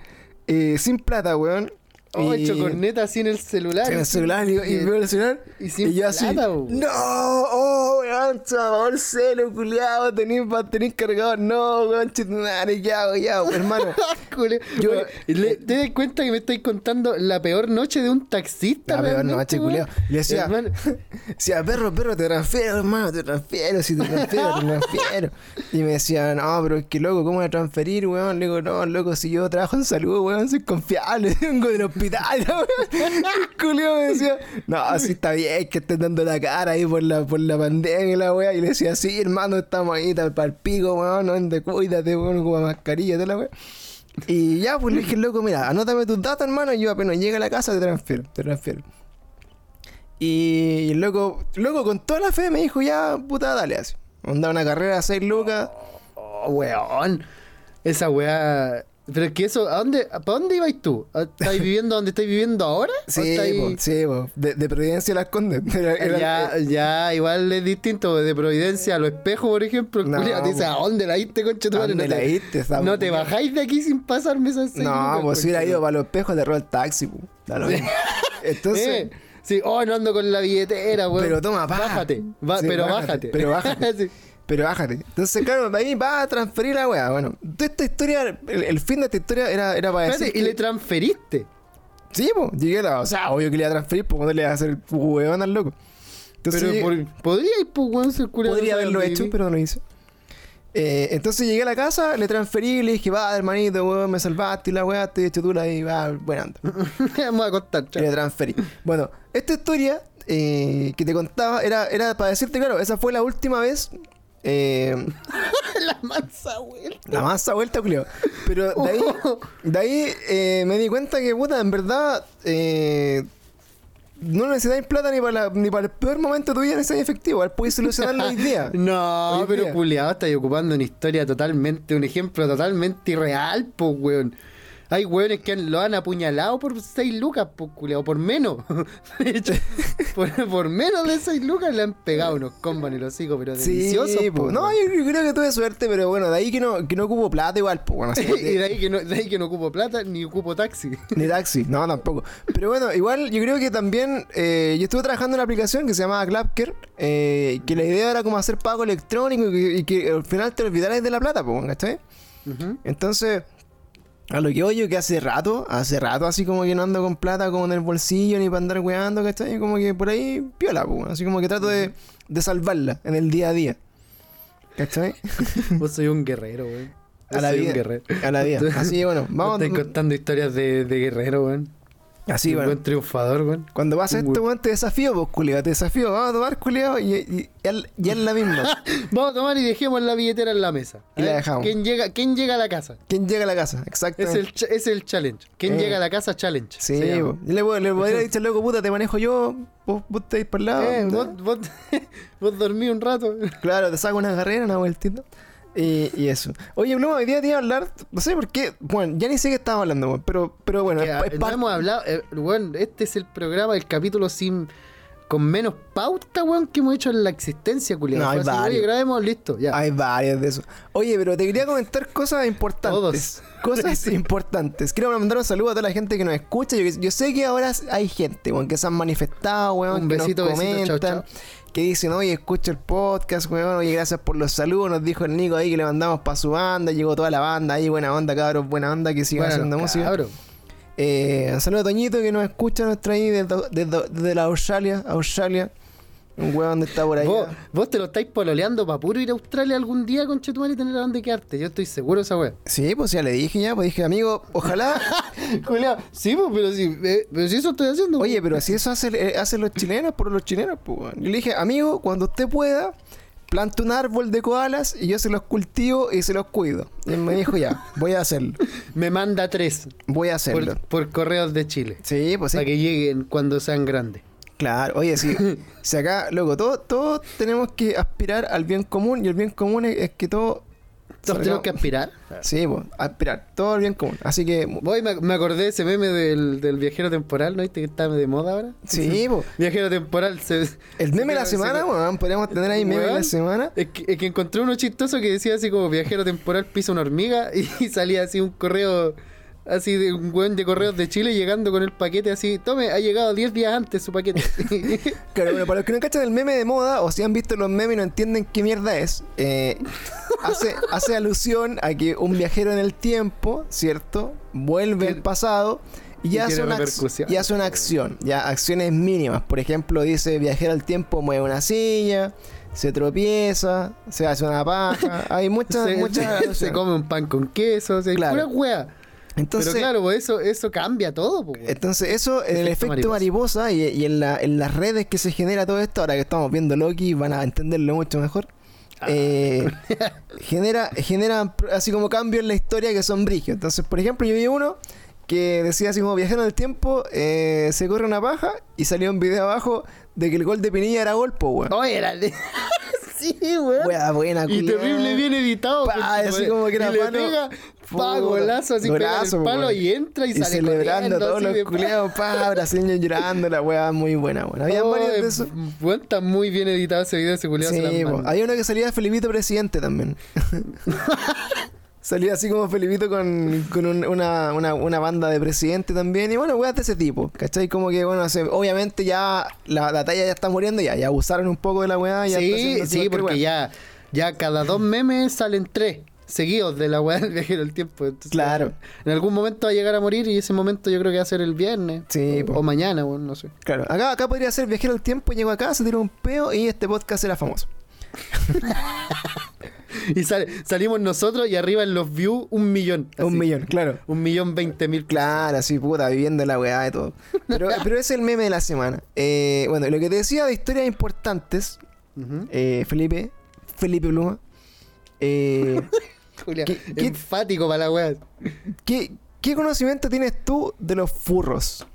Eh, sin plata, weón. Oh, Y- hecho corneta así en el celular. En el celular, y, y veo el celular. y sin yo así. plata, po. No, oh, weón, chaval, celo, culiado, tenés tener cargador. No, weón, chitunare, ya, ya, hago, hermano. [LAUGHS] Culeo. Yo- Oye, le- ¿Te das cuenta que me estáis contando la peor noche de un taxista? La peor noche, weón? culiao. Le decía, Hermano, [LAUGHS] decía, perro, perro, te transfiero, hermano, te transfiero, si te transfiero, te transfiero. Y me decía, no, pero es que loco, ¿cómo voy a transferir, weón? Le digo, no, loco, si yo trabajo en salud, weón, soy confiable, [LAUGHS] vengo del hospital, weón. El culiao me decía, no, así está bien, que estés dando la cara ahí por la, por la pandemia la weá. Y le decía, sí, hermano, estamos ahí, para el pico, weón, no ande, cuídate, weón, con mascarilla, toda la weá. Y ya, pues le dije, loco, mira, anótame tus datos, hermano, y yo apenas llegue a la casa te transfiero, te transfiero. Y loco, loco, con toda la fe me dijo, ya, puta, dale así. Onda una carrera a 6 lucas. oh, weón. Esa weá. Pero es que eso, ¿a dónde, ¿para dónde ibas tú? ¿Estáis viviendo donde estáis viviendo ahora? ¿O Sí, estáis- po, sí, po. De, de Providencia las Condes. [LAUGHS] Era- era- ya, ya, igual es distinto. De Providencia a los espejos, por ejemplo. No, te dice. ¿a dónde la diste, concha tu ¿A madre? dónde No la te- esa No te bajáis de aquí sin pasarme esas seis No, pues si hubiera ido para los espejos, le robó el taxi, po. Da lo mismo. Entonces, [LAUGHS] Eh, sí, oh, no ando con la billetera, weón. Pero toma, pa. Bájate, Sí, pero bájate, bájate. pero bájate. [LAUGHS] Sí. Pero bájate. Entonces, claro, de ahí va a transferir la weá. Bueno, toda esta historia, el, el fin de esta historia era, era para decir. Y que- le transferiste. Sí, pues, llegué a la. O sea, obvio que le iba a transferir, pues cuando le iba a hacer el huevón al loco. Entonces, pero llegué- por- podría ir, pues, weón, podría haberlo hecho, pero no lo hice. Eh, entonces llegué a la casa, le transferí, le dije, va, hermanito, weón, me salvaste y la weá, estoy hecho tú la y va, buena anda. [LAUGHS] Vamos a contar, chao. le transferí. Bueno, esta historia eh, que te contaba era, era para decirte, claro, esa fue la última vez. Eh, [LAUGHS] la mansa, weón. la masa vuelta, Julio. Pero de ahí, de ahí eh, me di cuenta que, puta, en verdad, eh, no necesitáis plata ni para, la- ni para el peor momento de tu vida necesitáis efectivo. Igual puedes solucionarlo hoy día. [LAUGHS] No, Hoy pero culiado, estáis ocupando una historia totalmente, un ejemplo totalmente irreal, pues, weón. Hay weones que lo han apuñalado por 6 lucas, culiado, por menos. [LAUGHS] De hecho, [LAUGHS] por, por menos de 6 lucas le han pegado unos combos en el hocico, pero deliciosos, Sí, po. No, yo, creo que tuve suerte, pero bueno, de ahí que no, que no ocupo plata igual, pues bueno, así como [LAUGHS] y de ahí, que no, de ahí que no ocupo plata ni ocupo taxi. Ni taxi, no, tampoco. Pero bueno, igual yo creo que también eh, yo estuve trabajando en una aplicación que se llamaba Clapker, eh, que la idea era como hacer pago electrónico y que, y que al final te olvidaras de la plata, pues, ¿cachai? Ujú. Entonces, a lo que oyo que hace rato, hace rato así como que no ando con plata como en el bolsillo ni para andar weando, ¿cachai? Como que por ahí piola, así como que trato de, de salvarla en el día a día. ¿Cachai? [LAUGHS] Vos soy un guerrero, weón. A la vida. un guerrero. A la vida. [LAUGHS] Así que bueno, vamos. Estáis contando historias de, de guerrero, weón. Así, bueno. buen triunfador, weón. Cuando pasa Un esto, weón, te desafío, pues, culiao. Te desafío. Vamos a tomar, culiao. Y, y, es la misma. [LAUGHS] Vamos a tomar y dejemos la billetera en la mesa. A Y la dejamos. ¿Quién llega, ¿Quién llega a la casa? ¿Quién llega a la casa? Es Exactamente. el, es el challenge. ¿Quién Eh. llega a la casa? Challenge. Sí, le, le podría dicho al loco, puta, te manejo yo. Vos, vos te vais para el lado. Eh, vos, vos, [LAUGHS] vos dormí un rato. Claro, te saco una carrera, una vueltita. Y, y eso. Oye, Bluma, hoy día te iba a hablar. No sé por qué. Bueno, ya ni sé qué estaba hablando. Pero, pero bueno, es, es no hemos hablado, eh, weón, este es el programa, el capítulo sin con menos pauta, weón, que hemos hecho en la existencia, culiado. No, hay así, varios. Oye, grabemos, listo, ya. Hay varias de eso. Oye, pero te quería comentar cosas importantes. [LAUGHS] Cosas [LAUGHS] importantes. Quiero mandar un saludo a toda la gente que nos escucha. Yo, yo sé que ahora hay gente, weón, que se han manifestado, weón, Un que besito, nos besito, comentan. chao, Que dicen, oye, escucha el podcast, weón. Oye, gracias por los saludos. Nos dijo el Nico ahí que le mandamos para su banda. Llegó toda la banda ahí. Buena onda, cabros. Buena onda que sigan Bueno, haciendo música. cabro. Eh, un saludo a Toñito que nos escucha nuestra ahí desde, desde- desde la Australia. Australia. Un que está por ahí. Vos, vos te lo estáis pololeando para puro ir a Australia algún día con Chetumar y tener a dónde quedarte. Yo estoy seguro de esa weá. Sí, pues ya le dije ya. Pues dije, amigo, ojalá. [LAUGHS] Culeado, sí, pues, pero sí, eh, pero sí eso estoy haciendo. Oye, pero si eso hace, eh, hacen los chilenos por los chilenos, pues. Yo le dije, amigo, cuando usted pueda, planta un árbol de koalas y yo se los cultivo y se los cuido. Y él me dijo, ya, voy a hacerlo. [LAUGHS] me manda tres Voy a hacerlo. por, por correos de Chile. Sí, pues sí. Para que lleguen cuando sean grandes. Claro, oye, si, [LAUGHS] si acá, loco, todos todos tenemos que aspirar al bien común y el bien común es, es que todo. Todos tenemos que aspirar. Sí, pues, aspirar, todo al bien común. Así que, Voy, me, me acordé de ese meme del, del viajero temporal, ¿no viste que está de moda ahora? sí, [LAUGHS] pues. Viajero temporal. Se, El meme de la [LAUGHS] se- semana, se- weón, podríamos tener ahí meme de la semana. Es que, es que encontré uno chistoso que decía así como viajero temporal pisa una hormiga y salía así un correo así de un buen de correos de Chile llegando con el paquete así, tome, ha llegado 10 días antes su paquete. [LAUGHS] Claro, bueno, para los que no cachan el meme de moda o si han visto los memes y no entienden qué mierda es, eh, [LAUGHS] hace, hace alusión a que un viajero en el tiempo, ¿cierto? Vuelve al pasado y, y hace una, y hace una acción, ya acciones mínimas. Por ejemplo, dice viajero al tiempo mueve una silla, se tropieza, se hace una paja. Hay muchas, [LAUGHS] se, muchas se come un pan con queso, o sea, Claro. pura wea. Entonces, Pero claro, pues eso, eso cambia todo. pues. Entonces, eso, en el Efecto efecto mariposa, y, y en, la- en las redes que se genera todo esto, ahora que estamos viendo Loki, van a entenderlo mucho mejor. Ah. eh, [LAUGHS] genera, genera así como cambios en la historia que son brigios. Entonces, por ejemplo, yo vi uno que decía así como viajando en el tiempo, eh, se corre una paja y salió un video abajo de que el gol de Pinilla era gol, po, weón. Oye, era de... [LAUGHS] sí, weón. Wea buena, Y terrible bien editado. Pa, así como que era y le pega, Puta, golazo, así golazo, el palo y entra y, Y sale celebrando corriendo, todos los de- culiados, pa, brasileños llorando, la weá muy buena, weón. Había Oh, varios de esos. está muy bien editado ese video, ese culiado se Sí, había uno que salía Felipito presidente también. [LAUGHS] salía así como Felipito con, con un- una, una, una banda de presidente también. Y bueno, weas de ese tipo. ¿Cachai? Como que, bueno, se- obviamente ya la, la talla ya está muriendo, ya, ya abusaron un poco de la weá. Ya Sí, sí, porque weá. ya, ya cada dos memes salen tres seguidos de la weá del viajero del tiempo. Entonces, Claro. En algún momento va a llegar a morir y ese momento yo creo que va a ser el viernes. Sí, o, o mañana, weón, no sé. Claro, acá, acá podría ser viajero al tiempo, llegó acá, se tiró un peo y este podcast era famoso. [LAUGHS] Y salimos nosotros y arriba en los views un millón. Un millón, claro. Un millón veinte mil. Claro, así puta, viviendo la weá de todo. Pero, [LAUGHS] pero es el meme de la semana. Eh, bueno, lo que te decía de historias importantes, eh, Felipe, Felipe Pluma. Eh, [LAUGHS] Julia, ¿Qué- enfático para la weá. ¿qué, ¿Qué conocimiento tienes tú de los furros?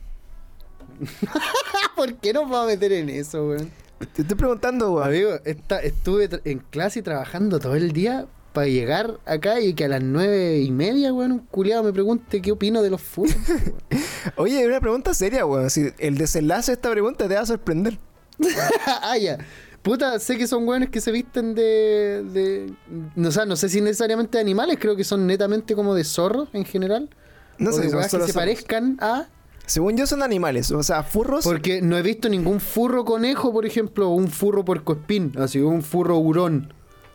[LAUGHS] ¿Por qué nos vamos a meter en eso, weón? Te estoy preguntando, weón. Amigo, esta- estuve en clase trabajando todo el día para llegar acá y que a las nueve y media, weón, un culiado me pregunte qué opino de los furros. [LAUGHS] Oye, una pregunta seria, weón. Si el desenlace de esta pregunta te va a sorprender. [LAUGHS] ah, ya. Puta, sé que son weones que se visten de, de. No, o sea, no sé si necesariamente de animales, creo que son netamente como de zorros en general. No o sé de que se parezcan a. Según yo son animales, o sea, furros. Porque no he visto ningún furro conejo, por ejemplo, o un furro puercoespín, así, un furro hurón.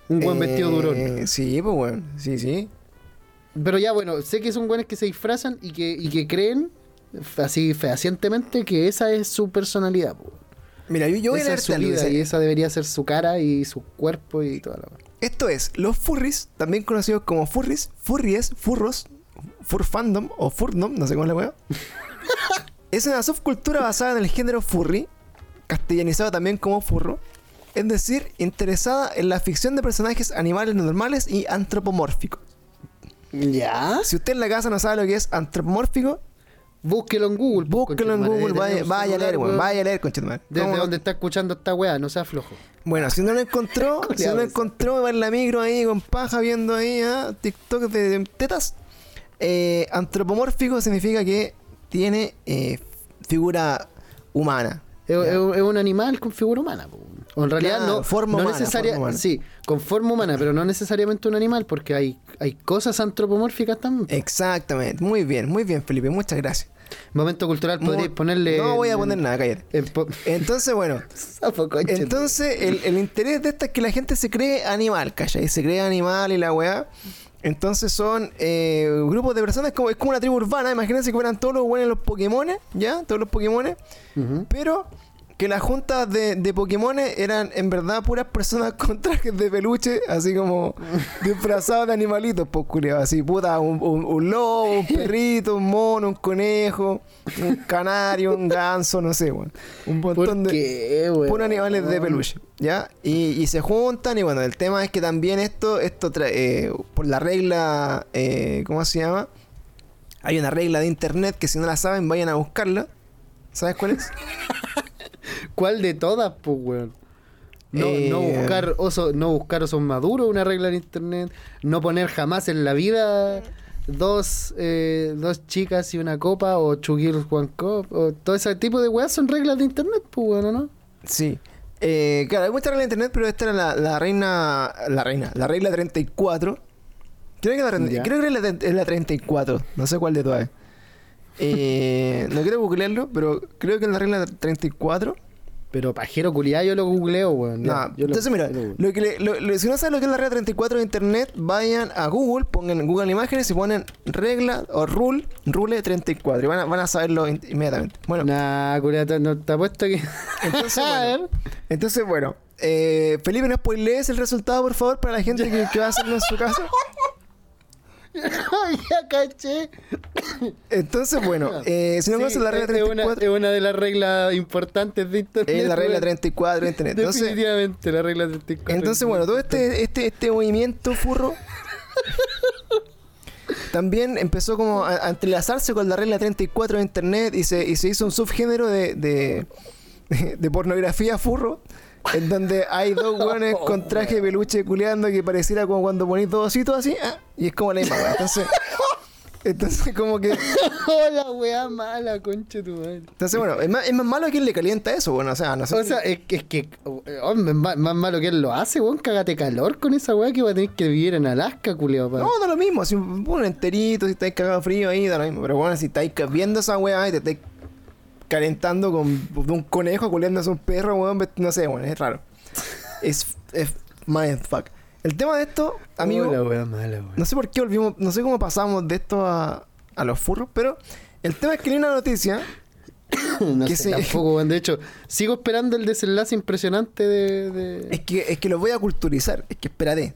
Un buen vestido de hurón. Eh, Sí, pues, weón. Sí, sí. Pero ya, bueno, sé que son buenos que se disfrazan y que, y que creen, así fehacientemente, que esa es su personalidad. po. Mira, yo, yo voy a esa es su vida dice, y esa debería ser su cara y su cuerpo y toda la Esto es, los furries, también conocidos como furries, furries, furros, fur fandom o furdom, no sé cómo es la weá. [LAUGHS] Es una subcultura basada en el género furry, castellanizado también como furro, es decir, interesada en la ficción de personajes animales normales y antropomórficos. ¿Ya? Si usted en la casa no sabe lo que es antropomórfico, Búsquelo en Google. pues, búsquelo en. Google, vaya, vaya a leer, weón, vaya a leer, conchetumare. Desde donde está escuchando esta weá, no sea flojo. Bueno, si no lo encontró, [LAUGHS] si no lo encontró, va en la micro ahí con paja viendo ahí ah, TikTok de, de tetas. Eh, antropomórfico significa que tiene eh, figura humana. Es un animal con figura humana. po. O en realidad Claro, no, forma no humana, necesaria- forma humana. Sí, con forma humana, pero no necesariamente un animal, porque hay, hay cosas antropomórficas también. Exactamente, muy bien, muy bien, Felipe, muchas gracias. Momento cultural, podríais ponerle. No voy a poner nada, cállate. Entonces, bueno, [LAUGHS] entonces el, el interés de esta es que la gente se cree animal, ¿cachai? Se cree animal y la weá. Entonces son eh, grupos de personas, como, es como una tribu urbana. Imagínense que fueran todos los buenos los Pokémones, ¿ya? Todos los Pokémones. Ujú. Pero que las juntas de, de Pokémones eran en verdad puras personas [LAUGHS] con trajes de peluche, así como [LAUGHS] disfrazados de animalitos, pues culiao. Así, puta, un, un- un lobo, un [LAUGHS] perrito, un mono, un conejo, un canario, un ganso, no sé, weón. Un ¿Por montón de. qué, weón? Puros animales de peluche, ¿ya? Y, y se juntan y bueno, el tema es que también esto, esto tra- eh, por la regla, eh, ¿cómo se llama? Hay una regla de internet que si no la saben vayan a buscarla. ¿Sabes cuál es? ¿Cuál de todas, pues, weón? No, Eh, no buscar oso, no buscar osos maduros, una regla en internet. No poner jamás en la vida dos, eh, dos chicas y una copa, o chugir one cup, o todo ese tipo de weas son reglas de internet, pues, weón, ¿o ¿no? Sí. Eh, claro, hay muchas reglas de internet, pero esta era la, la reina. La reina, la regla 34. Creo que, la, creo que es la, la 34. No sé cuál de todas es. Eh, no quiero googlearlo, pero creo que es la regla 34. Pero pajero culiado yo lo googleo, weón. No, yo lo- entonces mira, lo que le- lo- lo- si no saben lo que es la regla 34 de internet, vayan a Google, pongan en Google Imágenes y ponen regla o rule, rule 34 y van a, van a saberlo in- inmediatamente. Bueno, Nah, culiao, te- no te apuesto que. entonces [LAUGHS] A bueno, entonces, bueno eh, Felipe, no spoilees el resultado, por favor, para la gente que, que va a hacerlo en su casa. [LAUGHS] [LAUGHS] ya caché. Entonces, bueno, [LAUGHS] eh, si no Sí, conocen la regla es- es una- 34, Es una de las reglas importantes de internet. es la regla weón. 34 de internet. Entonces, Definitivamente, la regla 34. Entonces, bueno, todo este, este, este movimiento furro [LAUGHS] también empezó como a, a entrelazarse con la regla 34 de internet y se, y se hizo un subgénero de, de, de pornografía furro. En donde hay dos hueones [LAUGHS] con traje de peluche culeando que pareciera como cuando ponís dos ositos así, ah, y es como la misma wea. Entonces, [LAUGHS] entonces como que. Hola, weá mala, concha tu madre. Entonces, bueno, es más, es más malo a quien le calienta eso, bueno, o sea, no sé. O sea, es, que- es que, hombre, más, más malo que él lo hace, weón. Cágate calor con esa weá que va a tener que vivir en Alaska, culiao. pa. No, da lo mismo, si un enterito, si estáis cagado frío ahí, da lo mismo. Pero bueno, si estáis viendo esa weá y te estáis calentando con un conejo culiándose un perro, weón, no sé, weón, es raro. Es, es mindfuck. El tema de esto, amigo, Hola, mala, no sé por qué volvimos, no sé cómo pasamos de esto a, a los furros, pero el tema es que leí una noticia. [COUGHS] No que sé, se- tampoco, weón. De hecho, sigo esperando el desenlace impresionante de. de- Es que, es que lo voy a culturizar, es que espérate.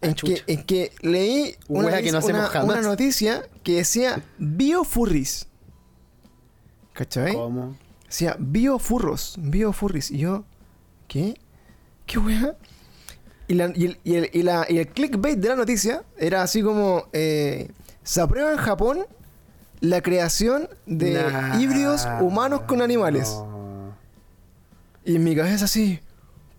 Es que, es que leí una, Wea que no hacemos una- jamás. una noticia que decía biofurris. ¿Cachai? ¿Cómo? Decía biofurros, biofurris. Y yo, ¿qué? ¿Qué wea? Y, la, y, el, y, el, y la- y el clickbait de la noticia era así como: eh, Se aprueba en Japón la creación de Nah, híbridos humanos con animales. no. Y en mi cabeza así.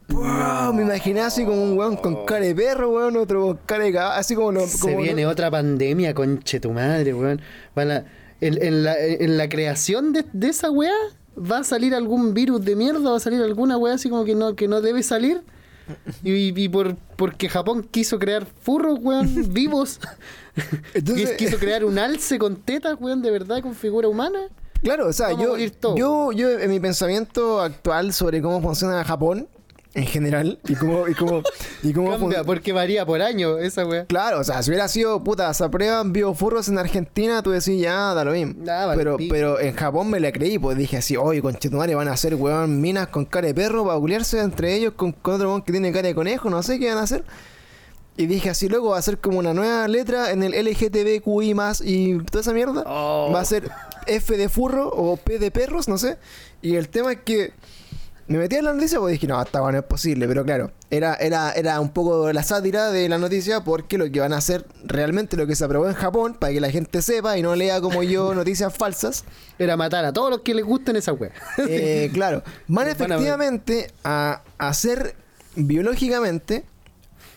¡wow! Me imaginé así como un weón con cara de perro, weón, otro con cara de caballo, así como... lo- Se viene otra pandemia, conche tu madre, weón. Van a- en, en la, en la creación de, de esa weá va a salir algún virus de mierda, va a salir alguna weá así como que no, que no debe salir. Y, y por porque Japón quiso crear furros, weón, [LAUGHS] vivos. Entonces- Quis- [LAUGHS] quiso crear un alce con tetas, weón, de verdad, con figura humana. Claro, o sea, yo, yo, yo en mi pensamiento actual sobre cómo funciona Japón, en general, y cómo... Y cómo, y cómo Cambia, porque varía por año esa weá. Claro, o sea, si hubiera sido, puta, se aprueban biofurros en Argentina, tú decís, ya, da lo mismo. Vale, pero, pico. pero en Japón me la creí, pues dije así, oye, conchetumare, van a hacer, weón, minas con cara de perro para culiarse entre ellos con, con otro weón que tiene cara de conejo, no sé qué van a hacer. Y dije así, luego va a ser como una nueva letra en el LGTBQI más y toda esa mierda. Oh. Va a ser F de furro o P de perros, no sé. Y el tema es que me metí en la noticia porque dije, no, hasta bueno, es posible. Pero claro, era, era, era un poco la sátira de la noticia porque lo que van a hacer realmente lo que se aprobó en Japón, para que la gente sepa y no lea como yo [LAUGHS] noticias falsas. Era matar a todos los que les gusten esa wea. Eh, [LAUGHS] claro, van Nos van a ver. efectivamente a hacer biológicamente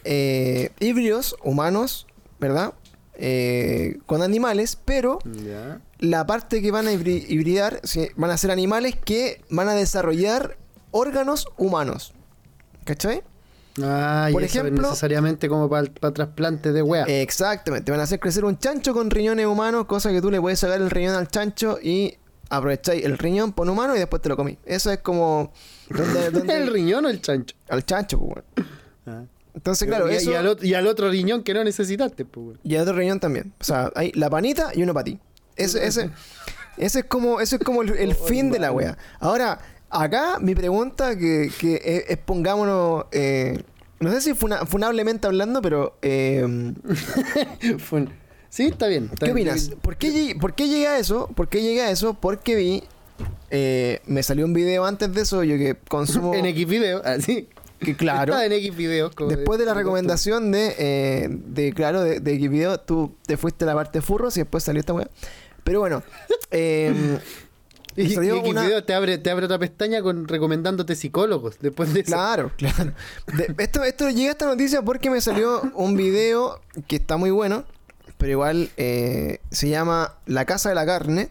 eh, híbridos humanos, ¿verdad? Eh, con animales, pero Ya. la parte que van a hibri- hibridar sí, van a ser animales que van a desarrollar órganos humanos. ¿Cachai? Ah, Por y eso es ejemplo- necesariamente como para trasplante de wea. Exactamente, van a hacer crecer un chancho con riñones humanos, cosa que tú le puedes sacar el riñón al chancho y aprovecháis el riñón por humano y después te lo comí. Eso es como... donde- [LAUGHS] donde- ¿El riñón o el chancho? Al chancho, pues, weón. Entonces, claro, y, eso... y al otro, y al otro riñón que no necesitaste, pues. weón. Y el otro riñón también. O sea, hay la panita y uno para ti. Ese, ese, ese es como, ese es como el, el [LAUGHS] Oh, fin de la wea. Ahora, acá mi pregunta, que, que es, es pongámonos, eh, no sé si funa- funablemente hablando, pero eh, [LAUGHS] Sí, está bien. está ¿qué bien. opinas? ¿Por qué, llegué- ¿Por qué llegué a eso? ¿Por qué llegué a eso? Porque vi, eh, me salió un video antes de eso, yo que consumo... [LAUGHS] En X video, así. que claro. [LAUGHS] Está en X videos. como Después de la recomendación de, eh, de claro, de, de video, tú te fuiste a la parte furros y después salió esta weá. Pero bueno, eh, Y, y salió X una- video te abre, te abre otra pestaña con recomendándote psicólogos después de eso. claro, [LAUGHS] claro. De- esto, esto llega a esta noticia porque me salió un video que está muy bueno, pero igual eh, se llama La Casa de la Carne,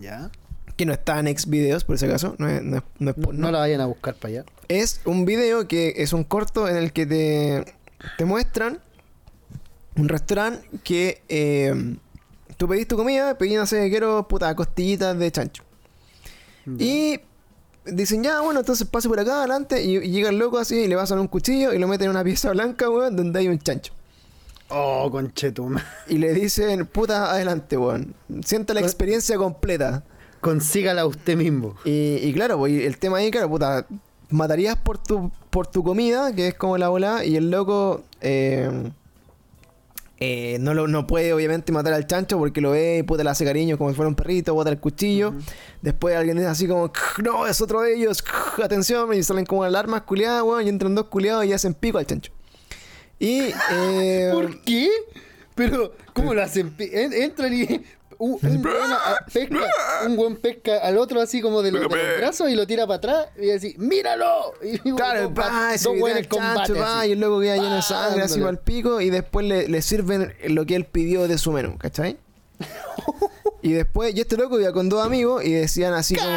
Ya. que no está en ex videos, por si acaso, no es, no es- no es No, porno. no la vayan a buscar para allá. Es un video que es un corto en el que te, te muestran un restaurante que eh, tú pedís tu comida, pedís, no sé, quiero puta costillitas de chancho. Y dicen, ya, bueno, entonces pase por acá adelante. Y, y llega el loco así y le pasan un cuchillo y lo meten en una pieza blanca, weón, donde hay un chancho. Oh, conchetuma. Y le dicen, puta, adelante, weón. Sienta la Con- experiencia completa. Consígala usted mismo. Y, y claro, pues el tema ahí, claro, puta, matarías por tu, por tu comida, que es como la bola, y el loco eh, eh, no, lo, no puede obviamente matar al chancho porque lo ve y puta le hace cariño como si fuera un perrito, bota el cuchillo. Después alguien dice así como, no, es otro de ellos, atención, y salen como alarmas culiadas, weón, y entran dos culiados y hacen pico al chancho. Y... [LAUGHS] eh, ¿Por qué? Pero, ¿cómo lo hacen? Entran y. Un, un, buen a- pesca, un buen pesca al otro así como de, los- de los brazos y lo tira para atrás y así, ¡míralo! Y Claro, dos, va, buenos combates. va, y el loco queda lleno de sangre, así Dándole. al pico, y después le, le sirven lo que él pidió de su menú, ¿cachai? [LAUGHS] y después, y este loco iba con dos amigos y decían así como...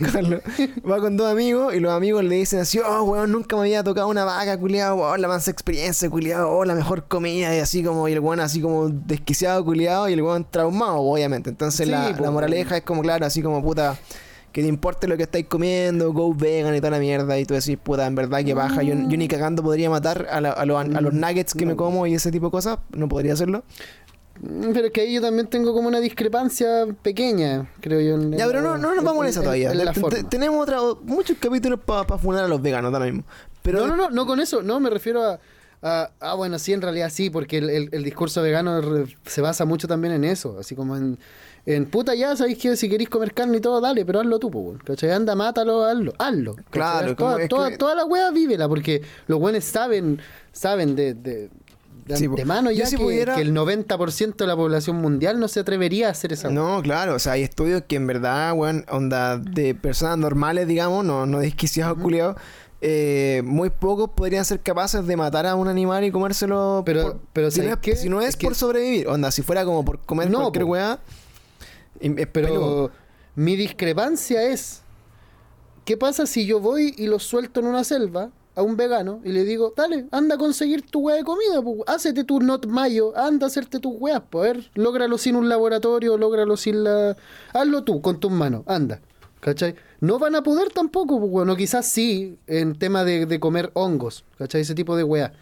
[LAUGHS] ¡Carlos! Va con dos amigos y los amigos le dicen así, oh, weón, nunca me había tocado una vaca, culiado, oh, la más experiencia, culiado, oh, la mejor comida, y así como, y el weón así como desquiciado, culiado, y el weón traumado, obviamente. Entonces Sí, la, la moraleja es como, claro, así como, puta, que te importe lo que estáis comiendo, go vegan y toda la mierda, y tú decís, puta, en verdad que baja, yo, yo ni cagando podría matar a, la- a los, a los nuggets que me como y ese tipo de cosas, no podría hacerlo. Pero es que ahí yo también tengo como una discrepancia pequeña, creo yo. en- Ya, pero no, no nos vamos en esa todavía. en la Te- te- forma. tenemos otra, muchos capítulos para funar a los veganos ahora mismo. Pero no, no, no, no con eso, no, me refiero a, a- ah, bueno, sí, en realidad sí, porque el, el- el discurso vegano se basa mucho también en eso, así como en, en puta ya, sabéis que si queréis comer carne y todo, dale, pero hazlo tú, pues, ¿cachai? Anda, mátalo, hazlo, hazlo. ¿cachai? Claro, toda, toda, que- toda la wea vívela, porque los buenos saben, saben de... de de Sí, antemano ya si que, pudiera- que el 90% de la población mundial no se atrevería a hacer esa. No, claro, o sea, hay estudios que en verdad, weón, onda de personas normales, digamos, no, no desquiciados culiados, eh, muy pocos podrían ser capaces de matar a un animal y comérselo. Pero- por- pero si, no ¿sabes es, qué? si no es, Es que- por sobrevivir, onda, si fuera como por comer No, cualquier po. weá, Pero peludo. mi discrepancia es, ¿qué pasa si yo voy y lo suelto en una selva a un vegano y le digo, dale, anda a conseguir tu hueá de comida, pues, hácete tu not mayo, anda a hacerte tus hueás, pues, a ver, lógralo sin un laboratorio, lógralo sin la... Hazlo tú, con tus manos, anda. ¿Cachai? No van a poder tampoco, pues, bueno, quizás sí, en tema de, de comer hongos, ¿cachai? Ese tipo de hueá.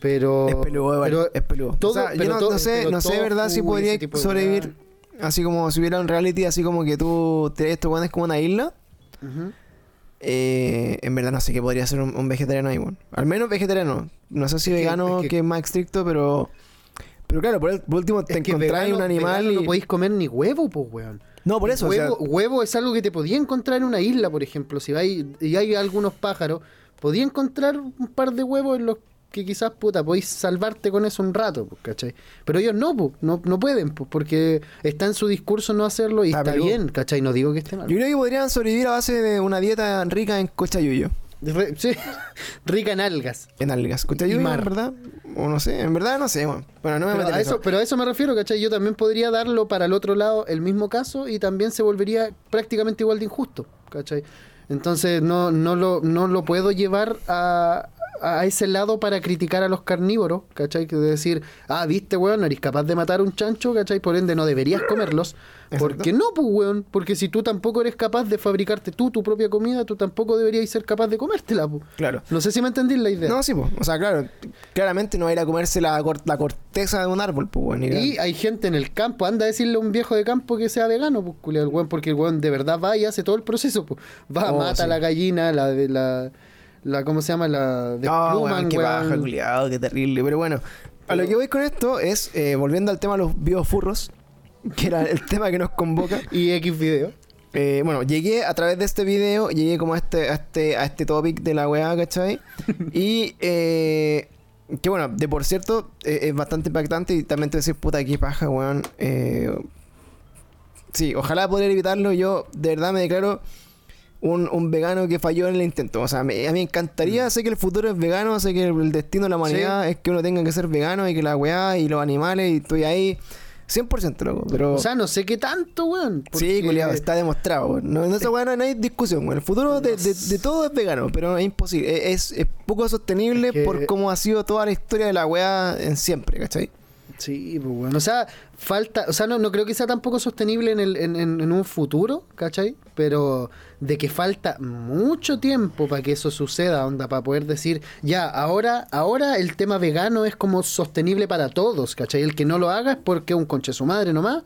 Pero... Es peludo, igual, pero es peludo. todo- o sea, yo pero no, todo- no sé, no sé, verdad, si podría sobrevivir así como si hubiera un reality, así como que tú te esto weón es como una isla. Eh, en verdad no sé qué podría ser un, un vegetariano ahí, weón. Al menos vegetariano. no sé si Es que- vegano es que, que- es más estricto, pero. Pero claro, por, por último te Es que encontráis un animal y. No podéis comer ni huevo, pues, weón. No, por eso, o sea, huevo, huevo es algo que te podía encontrar en una isla, por ejemplo. Si vais y hay algunos pájaros, podía encontrar un par de huevos en los que quizás, puta, podéis salvarte con eso un rato, pues, ¿cachai? Pero ellos no, pues, no, no pueden, pues, porque está en su discurso no hacerlo y Está está bien, ¿cachai? No digo que esté mal. yo creo que podrían sobrevivir a base de una dieta rica en cochayuyo. Re- sí, [LAUGHS] rica en algas. En algas. ¿Cochayuyo, mar. en verdad? O no sé, en verdad no sé. Bueno, no me Pero a, eso, pero a eso me refiero, ¿cachai? Yo también podría darlo para el otro lado el mismo caso y también se volvería prácticamente igual de injusto, ¿cachai? Entonces no, no, lo, no lo puedo llevar a, a ese lado para criticar a los carnívoros, ¿cachai? Que de decir, ah, viste, weón, no eres capaz de matar un chancho, ¿cachai? Por ende no deberías comerlos. Porque no, pues, weón. Porque si tú tampoco eres capaz de fabricarte tú tu propia comida, tú tampoco deberías ser capaz de comértela, pues. Claro. No sé si me entendís la idea. No, sí, pues. O sea, claro, claramente no va a ir a comerse la, cor- la corteza de un árbol, pues, weón. Y hay gente en el campo, anda a decirle a un viejo de campo que sea vegano, pues, culiao, el weón, porque el weón de verdad va y hace todo el proceso, pues. Va, Oh, mata sí. a la gallina, la de la, la, ¿cómo se llama? La de No, weón, qué weón. paja, culiao, qué terrible. Pero bueno, a lo que voy con esto es, eh, volviendo al tema de los biofurros, [LAUGHS] que era el [LAUGHS] tema que nos convoca. Y X video. Eh, bueno, llegué a través de este video, llegué como a este, a este, a este topic de la weá, ¿cachai? [LAUGHS] y eh, que bueno, de por cierto, eh, es bastante impactante y también te decir, puta, qué paja, weón. Eh, sí, ojalá poder evitarlo. Yo de verdad me declaro un, un vegano que falló en el intento. O sea, me- a mí me encantaría, sé que el futuro es vegano, sé que el, destino de la humanidad es que uno tenga que ser vegano y que la weá y los animales y estoy ahí 100% loco, pero... O sea, no sé qué tanto, weón. Sí, culiado, está demostrado. weón. No, en esa weá no hay discusión. weón. El futuro de, de- de todo es vegano, pero es imposible. Es, es poco sostenible Es que- por cómo ha sido toda la historia de la weá en siempre, ¿cachai? Sí, pues bueno. O sea, falta. O sea, no, no creo que sea tampoco sostenible en, el, en, en- en un futuro, ¿cachai? Pero de que falta mucho tiempo para que eso suceda, onda, para poder decir, ya, ahora, ahora el tema vegano es como sostenible para todos, ¿cachai? El que no lo haga es porque un conche su madre nomás,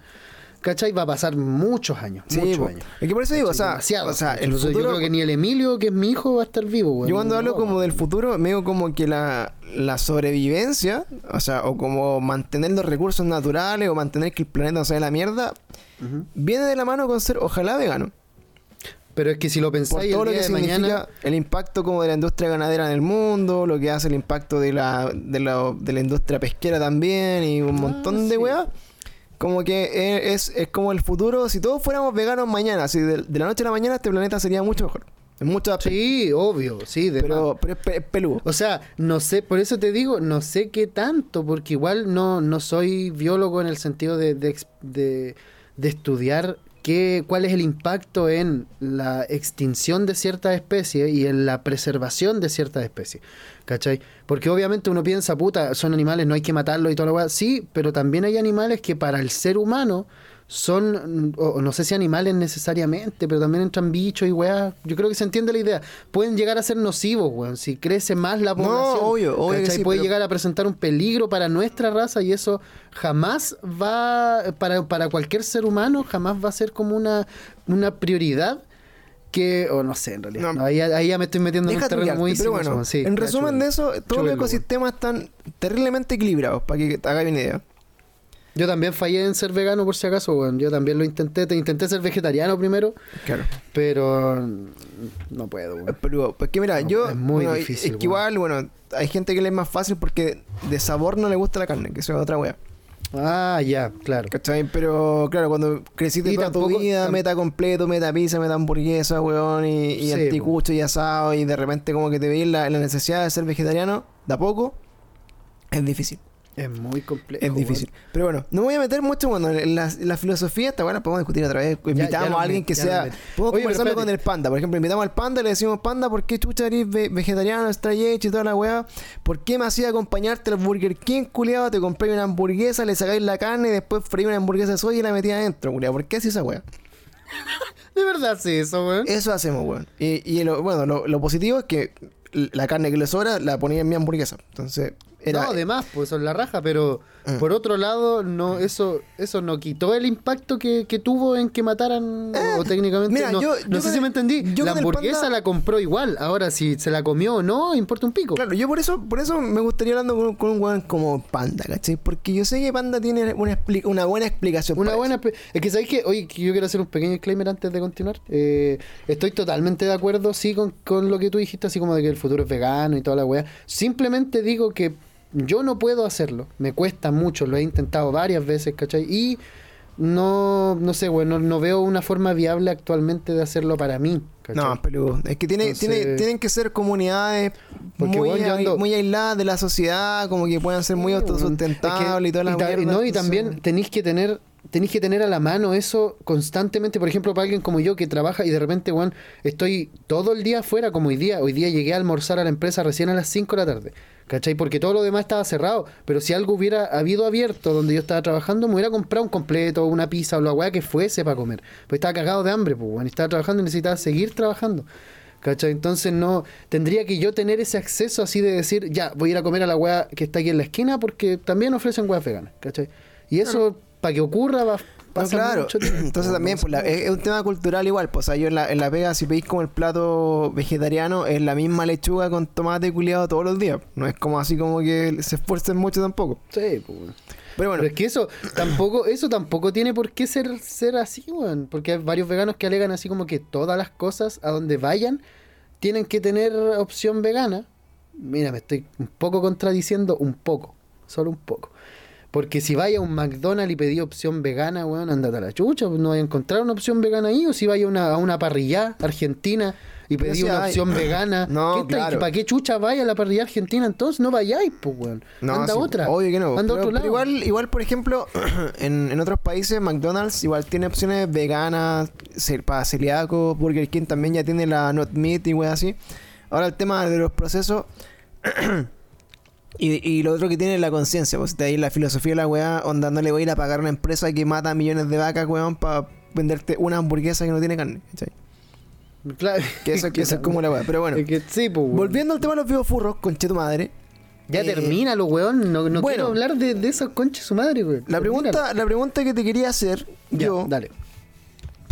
¿cachai? Va a pasar muchos años, Sí, muchos años. Es que por eso digo, o sea, o sea el futuro... Yo creo que ni el Emilio, que es mi hijo, va a estar vivo, weón. Yo cuando hablo como del futuro, me digo como que la, la sobrevivencia, o sea, o como mantener los recursos naturales o mantener que el planeta no se vaya a la mierda, viene de la mano con ser ojalá vegano. Pero es que si lo pensáis todo el lo día que de mañana... el impacto como de la industria ganadera en el mundo, lo que hace el impacto de la, de la, de la industria pesquera también y un Ah, montón de sí. weas. Como que es, es como el futuro, si todos fuéramos veganos mañana, si de, de la noche a la mañana este planeta sería mucho mejor. Aspectos. Sí, obvio, sí, de pero, pero es, pe- peludo. O sea, no sé, por eso te digo, no sé qué tanto, porque igual no, no soy biólogo en el sentido de, de- de estudiar cuál es el impacto en la extinción de ciertas especies y en la preservación de ciertas especies. ¿Cachai? Porque obviamente uno piensa, puta, son animales, no hay que matarlos y toda la weá. Sí, pero también hay animales que para el ser humano son, o no sé si animales necesariamente, pero también entran bichos y weá. Yo creo que se entiende la idea. Pueden llegar a ser nocivos, weón. Si crece más la No, población. obvio, obvio que Puede pero- llegar a presentar un peligro para nuestra raza y eso jamás va, para, para cualquier ser humano, jamás va a ser como una, una prioridad. Que, o no sé, en realidad. No. No, ahí, ahí ya me estoy metiendo en un terreno muy pero sinuoso, bueno, sí, en resumen de eso, todos los ecosistemas están terriblemente equilibrados, para que te hagáis una idea. Yo también fallé en ser vegano por si acaso, weón. Yo también lo intenté. Te intenté ser vegetariano primero, Claro. pero no puedo, weón. Pero, pues que mira, No, yo. es muy bueno, difícil, Es que igual, bueno, hay gente que le es más fácil porque de sabor no le gusta la carne, que eso es otra wea. Ah, ya, claro. ¿Cachai? Pero claro, cuando creciste Y toda tu vida, meta completo, meta pizza, meta hamburguesa, weón, y, y Sí, anticucho y asado, y de repente como que te veis la, la necesidad de ser vegetariano, de a poco, es difícil. Es muy complejo. Es difícil. Pero bueno, no me voy a meter mucho bueno, en la, la filosofía, esta bueno, podemos discutir otra vez. Invitamos ya a alguien que sea. Podemos Oye, conversarlo con el panda. Por ejemplo, invitamos al panda y le decimos, panda, ¿por qué chucha eres ve- vegetariano, straight y toda la weá? ¿Por qué me hacía acompañarte al Burger King, culiado? Te compré una hamburguesa, le sacáis la carne y después freí una hamburguesa de soya y la metí adentro, culiado. ¿Por qué hacía esa weá? [LAUGHS] De verdad, sí, eso, weón. Eso hacemos, weón. Y, y lo, bueno, lo, lo positivo es que la carne que le sobra la ponía en mi hamburguesa. Entonces, Era, no, además, pues son la raja, pero Mm. por otro lado, no, eso, eso no quitó el impacto que, que tuvo en que mataran, o técnicamente. Mira, no yo- no yo sé si el- me entendí. yo La hamburguesa panda- la compró igual. Ahora, si se la comió o no, importa un pico. Claro, yo por eso, por eso me gustaría hablando con, con un weón como Panda, ¿cachai? Porque yo sé que Panda tiene una, una buena explicación. Una buena. Es que sabéis que, oye, que yo quiero hacer un pequeño disclaimer antes de continuar. Eh, estoy totalmente de acuerdo, sí, con, con lo que tú dijiste, así como de que el futuro es vegano y toda la weá. Simplemente digo que yo no puedo hacerlo. Me cuesta mucho, lo he intentado varias veces, ¿cachai? Y no, no sé, bueno, no veo una forma viable actualmente de hacerlo para mí. ¿cachai? No, pero es que tiene, Entonces- tiene, tienen que ser comunidades Porque, muy, ando- muy aisladas de la sociedad, como que puedan ser muy autosustentables Es y ta- mierda. No, y también tenéis que tener tenéis que tener a la mano eso constantemente, por ejemplo, para alguien como yo que trabaja y de repente, weón, estoy todo el día afuera, como hoy día, hoy día llegué a almorzar a la empresa recién a las 5 de la tarde, ¿cachai? Porque todo lo demás estaba cerrado, pero si algo hubiera habido abierto donde yo estaba trabajando, me hubiera comprado un completo, una pizza o la weá que fuese para comer, pues estaba cagado de hambre, pues, y estaba trabajando y necesitaba seguir trabajando. ¿Cachai? Entonces no tendría que yo tener ese acceso así de decir, ya, voy a ir a comer a la weá que está aquí en la esquina porque también ofrecen weas veganas, ¿cachai? Y eso, para que ocurra, va No, claro, mucho tiempo, [CLEARS THROAT] entonces también pues, la- es, un tema cultural igual, pues o sea, yo en la, en la pega si pedís como el plato vegetariano es la misma lechuga con tomate culiado todos los días, no es como así como que se esfuercen mucho tampoco. Sí, pues. Pero bueno, Pero es que eso tampoco, eso tampoco tiene por qué ser, ser así, weón. Porque hay varios veganos que alegan así como que todas las cosas a donde vayan tienen que tener opción vegana. Mira, me estoy un poco contradiciendo, un poco, solo un poco. Porque si vaya a un McDonald's y pedí opción vegana, weón, andate a la chucha, pues no voy a encontrar una opción vegana ahí. O si vaya a una, a una parrilla argentina y Pero pedí sí una hay. opción [COUGHS] vegana. No, ¿qué estáis- claro. ¿Para qué chucha vaya a la parrilla argentina? Entonces no vayáis, pues, weón. No, Anda sí, otra. Obvio que no. Anda a pero, otro lado. pero igual, igual, por ejemplo, [COUGHS] en, en otros países, McDonald's igual tiene opciones veganas, para celíacos, Burger King también ya tiene la not meat y weas así. Ahora el tema de los procesos. [COUGHS] y, y lo otro que tiene es la conciencia, pues de ahí la filosofía de la weá, onda no le voy a ir a pagar a una empresa que mata millones de vacas, weón, para venderte una hamburguesa que no tiene carne. ¿cachai? Claro. Que eso, que eso es como la weá. Pero bueno, Es que sí, pues, volviendo al tema de los biofurros, conche tu madre. Ya eh, termina, lo weón. No, no bueno. quiero hablar de, de esos conches su madre, weón. La pregunta, la pregunta que te quería hacer Ya, yo, dale.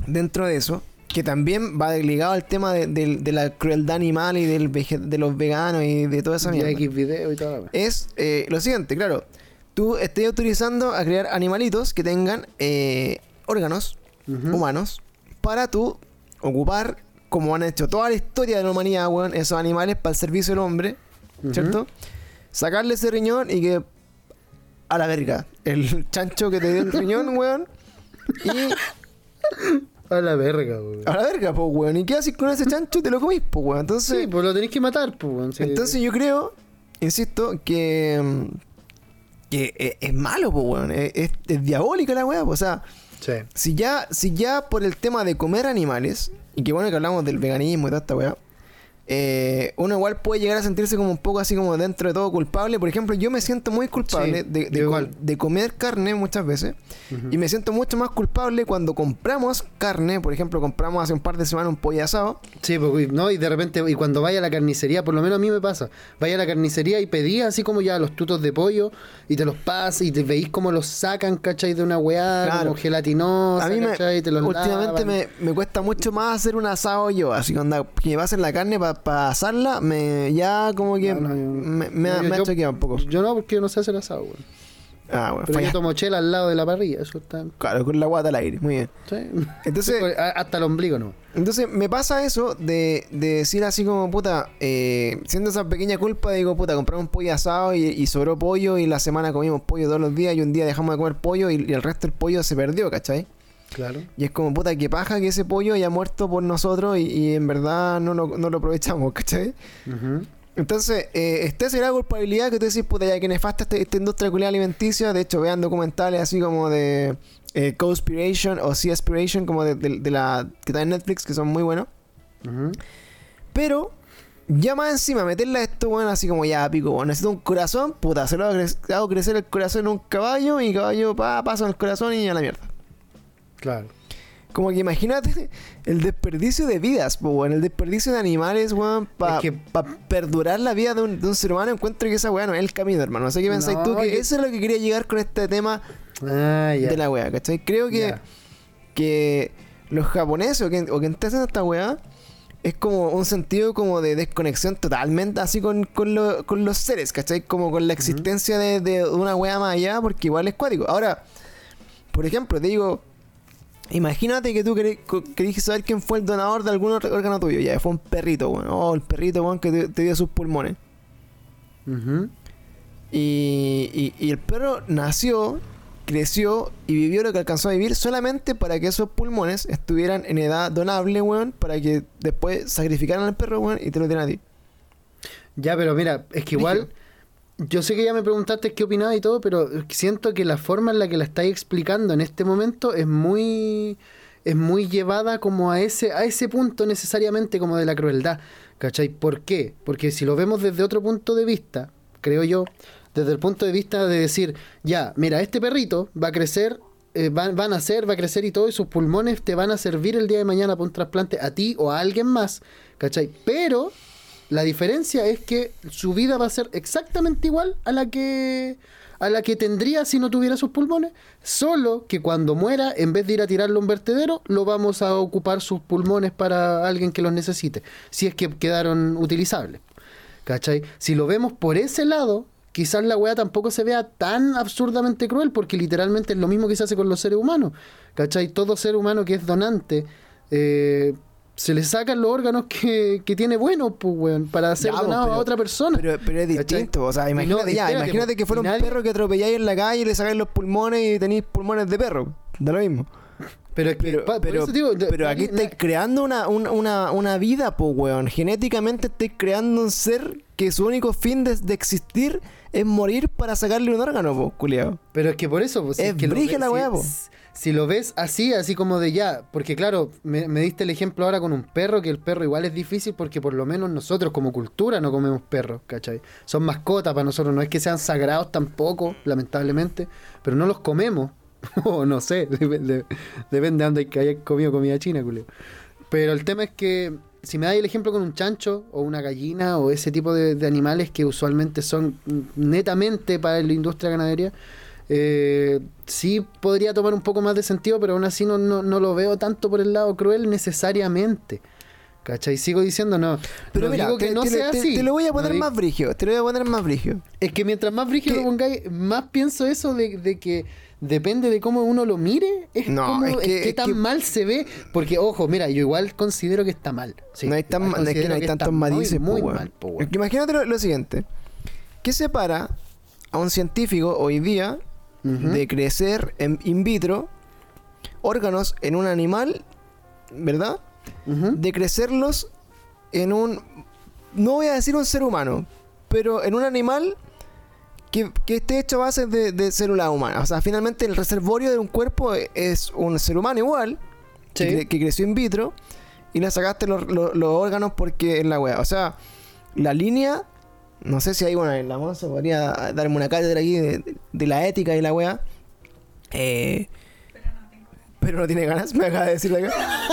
dentro de eso, que también va ligado al tema de, la crueldad animal y del de los veganos y de toda esa mierda, X video y toda la es eh, lo siguiente, claro. Tú estás autorizando a crear animalitos que tengan eh, órganos humanos para tú ocupar, como han hecho toda la historia de la humanidad, weón, esos animales para el servicio del hombre. ¿cierto? Sacarle ese riñón y que a la verga, el chancho que te dio el riñón, weón, y [LAUGHS] A la verga, weón. a la verga, pues, weón. ¿Y qué haces con ese chancho? Te lo comís, pues, weón. Entonces, Sí, pues lo tenéis que matar, pues, weón. Sí. entonces yo creo, insisto, que, mm, que es, es malo, pues, weón. Es, es- es diabólica la weá, pues, o sea, Sí. si ya, si ya por el tema de comer animales, y que bueno que hablamos del veganismo y toda esta weá, eh, uno igual puede llegar a sentirse como un poco así como dentro de todo culpable. Por ejemplo, yo me siento muy culpable Sí, de, de, co- comer carne muchas veces. Y me siento mucho más culpable cuando compramos carne. Por ejemplo, compramos hace un par de semanas un pollo asado. Sí, pues, no, y de repente, y cuando vaya a la carnicería, por lo menos a mí me pasa, vaya a la carnicería y pedí así como ya los tutos de pollo, y te los pasas, y te veis cómo los sacan, ¿cachai? De una weá, Claro. como gelatinosa, A mí me, ¿cachai? Te los últimamente me, me cuesta mucho más hacer un asado yo. Así que onda, que me pasen la carne para asarla, me, ya como que No, no, yo- me, me, no, me ha yo- choqueado un poco. Yo no, porque yo no sé hacer asado, weón. Ah, bueno, Pero falla. yo tomo chela al lado de la parrilla, eso está. Claro, con la guata al aire. Muy bien. ¿sí? Entonces- A- hasta el ombligo, ¿no? Entonces me pasa eso de, de decir así como, puta, eh, siendo esa pequeña culpa, digo, puta, compramos un pollo asado y, y sobró pollo y la semana comimos pollo todos los días y un día dejamos de comer pollo y, y el resto del pollo se perdió, ¿cachai? Claro. Y es como, puta, que paja que ese pollo haya muerto por nosotros y, y en verdad no lo, no lo aprovechamos, [LAUGHS] ¿cachai? Entonces, eh, está esa gran culpabilidad que tú decís, puta, ya que nefasta este- esta industria culiada alimenticia. De hecho, vean documentales así como de eh, Conspiration o Seaspiration, como de, de- de la que está en Netflix, que son muy buenos. Pero, ya más encima, meterle a esto, bueno, así como ya, pico, bueno, necesito un corazón, puta, se lo hago crecer el corazón en un caballo y caballo pa, pasa en el corazón y a la mierda. Claro. Como que imagínate [LAUGHS] el desperdicio de vidas, po, weón. El desperdicio de animales, weón. Para Es que- perdurar la vida de un, de un ser humano. Encuentro que esa weá no es el camino, hermano. No sé qué pensáis No, tú. Que eso es lo que quería llegar con este tema Ah, de la weá, ¿cachai? Creo que, que los japoneses o quien, o quien esté haciendo esta weá es como un sentido como de desconexión totalmente así con, con, lo- con los seres, ¿cachai? Como con la existencia de, de una weá más allá porque igual es cuático. Ahora, por ejemplo, te digo, imagínate que tú querés, querés saber quién fue el donador de algún órgano tuyo, ya, fue un perrito, weón. Oh, el perrito, weón, que te, te dio sus pulmones. Y- y el perro nació, creció y vivió lo que alcanzó a vivir solamente para que esos pulmones estuvieran en edad donable, weón, para que después sacrificaran al perro, weón, y te lo dieran a ti. Ya, pero mira, es que igual. Yo sé que ya me preguntaste qué opinaba y todo, pero siento que la forma en la que la estáis explicando en este momento es muy. es muy llevada como a ese, a ese punto necesariamente como de la crueldad. ¿Cachai? ¿Por qué? Porque si lo vemos desde otro punto de vista, creo yo, desde el punto de vista de decir, ya, mira, este perrito va a crecer, eh, va, va a nacer, va a crecer y todo, y sus pulmones te van a servir el día de mañana para un trasplante a ti o a alguien más, ¿cachai? Pero la diferencia es que su vida va a ser exactamente igual a la que a la que tendría si no tuviera sus pulmones, solo que cuando muera, en vez de ir a tirarlo a un vertedero, lo vamos a ocupar sus pulmones para alguien que los necesite, si es que quedaron utilizables. ¿Cachai? Si lo vemos por ese lado, quizás la weá tampoco se vea tan absurdamente cruel, porque literalmente es lo mismo que se hace con los seres humanos. ¿Cachai? Todo ser humano que es donante, eh, se le sacan los órganos que, que tiene buenos, pues, weón, para ser Ya, pues, donado a pero- otra persona. Pero, pero es ¿Cachai? distinto, o sea, no, imagínate ya, imagínate po, que fuera y un nadie- perro que atropelláis en la calle y le sacáis los pulmones y tenéis pulmones de perro. Da lo mismo. Pero, es que, Pero, pa- por pero, eso digo, de- pero aquí estáis creando una, una, una, una vida, pues, weón. Genéticamente estáis creando un ser que su único fin de, de existir es morir para sacarle un órgano, pues, culiao. Pero es que por eso, pues, si Es que lo la si- weá, po. Si lo ves así, así como de ya, porque claro, me, diste el ejemplo ahora con un perro, que el perro igual es difícil porque por lo menos nosotros como cultura no comemos perros, ¿cachai? Son mascotas para nosotros, no es que sean sagrados tampoco, lamentablemente, pero no los comemos, [LAUGHS] o no sé, [LAUGHS] depende, depende de dónde que hayas comido comida china, culeo. Pero el tema es que si me dais el ejemplo con un chancho o una gallina o ese tipo de, de animales que usualmente son netamente para la industria ganadería, eh, sí podría tomar un poco más de sentido, pero aún así no, no, no lo veo tanto por el lado cruel necesariamente. ¿Cachai? Sigo diciendo, no. Pero no mira, digo que te, no te- sea te- así. te lo voy a poner más brigio. Te lo voy a poner más brigio. Es que mientras más brígido ¿Qué? lo pongáis, más pienso eso de, de que depende de cómo uno lo mire, es No, como es es que- es tan que- mal se ve. Porque, ojo, mira, yo igual considero que está mal. Sí, no hay, tan, es que no hay tantos matices, Muy, po, weón. mal, po, weón. Es que Imagínate lo, lo siguiente. ¿Qué separa a un científico hoy día De crecer en in vitro órganos en un animal, ¿verdad? De crecerlos en un... No voy a decir un ser humano, pero en un animal que, que esté hecho a base de, de células humanas. O sea, finalmente el reservorio de un cuerpo es un ser humano igual, que, Sí. que creció in vitro, y le sacaste los, los- los órganos porque es la wea. O sea, la línea, no sé si hay en la Monza, podría darme una cátedra aquí de, de la ética y la wea. Eh, pero no tiene ganas, me acaba de decir acá. [LAUGHS]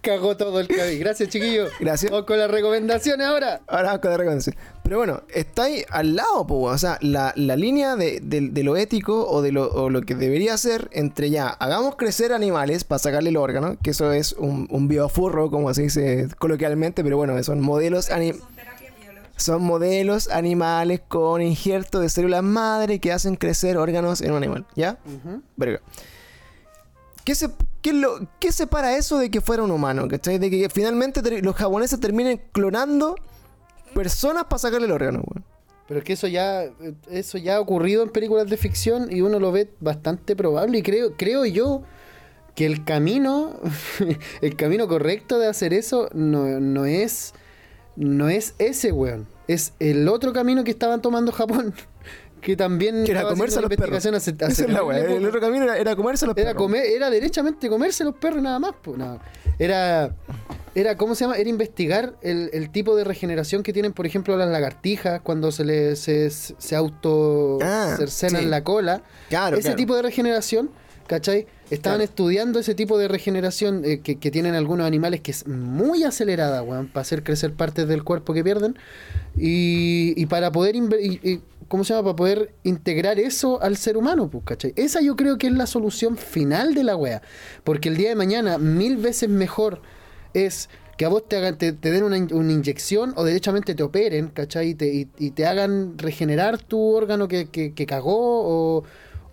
Cagó todo el cabello. Gracias, chiquillo. Gracias. Vamos con las recomendaciones ahora. Ahora vamos con la recomendación. Pero bueno, está ahí al lado, po, o sea, la, la línea de, de- de lo ético o de lo, o lo que debería ser entre ya, hagamos crecer animales para sacarle el órgano, que eso es un, un biofurro, como se dice coloquialmente, pero bueno, son modelos ani- son modelos animales con injerto de células madre que hacen crecer órganos en un animal, ¿ya? Verga. ¿Qué, se, qué, lo, ¿Qué separa eso de que fuera un humano? ¿Cachai? De que finalmente los japoneses terminen clonando personas para sacarle el órgano, weón. Pero es que eso ya, eso ya ha ocurrido en películas de ficción y uno lo ve bastante probable. Y creo, creo yo que el camino, [LAUGHS] el camino correcto de hacer eso no, no es, no es ese, weón. Es el otro camino que estaban tomando Japón. [LAUGHS] Que también Que era comerse a los perros. hace- Esa es la El otro camino era, era comerse a los Era perros. comer, era derechamente comerse los perros nada más. no. Era, era, ¿cómo se llama? Era investigar el, el tipo de regeneración que tienen, por ejemplo, las lagartijas cuando se les se, se auto Ah, cercenan sí. la cola. Claro, Ese claro. tipo de regeneración, ¿cachai? Estaban Claro. estudiando ese tipo de regeneración eh, que, que tienen algunos animales que es muy acelerada, weón, para hacer crecer partes del cuerpo que pierden. Y, y para poder, inver- y- y- ¿cómo se llama? Para poder integrar eso al ser humano, pues, ¿cachai? Esa yo creo que es la solución final de la wea. Porque el día de mañana, mil veces mejor es que a vos te, hagan, te, te den una, in- una inyección o derechamente te operen, ¿cachai? Y te, y, y te hagan regenerar tu órgano que, que, que cagó o,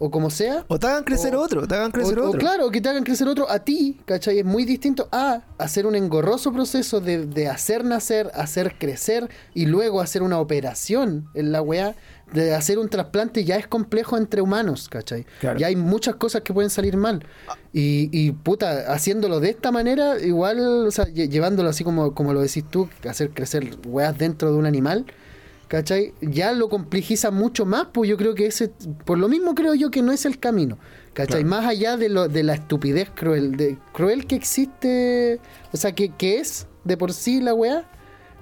o como sea. O te hagan crecer O- otro, te hagan crecer O- o otro. claro, que te hagan crecer otro a ti, ¿cachai? Es muy distinto a hacer un engorroso proceso de, de hacer nacer, hacer crecer y luego hacer una operación en la weá. De hacer un trasplante ya es complejo entre humanos, ¿cachai? Claro. Ya hay muchas cosas que pueden salir mal. Y, y puta, haciéndolo de esta manera, igual, o sea, lle- llevándolo así como, como lo decís tú, hacer crecer weas dentro de un animal, ¿cachai? Ya lo complejiza mucho más, pues yo creo que ese, por lo mismo creo yo que no es el camino, ¿cachai? Claro. Más allá de, lo, de la estupidez cruel, de, cruel que existe, o sea, que, que es de por sí la weá,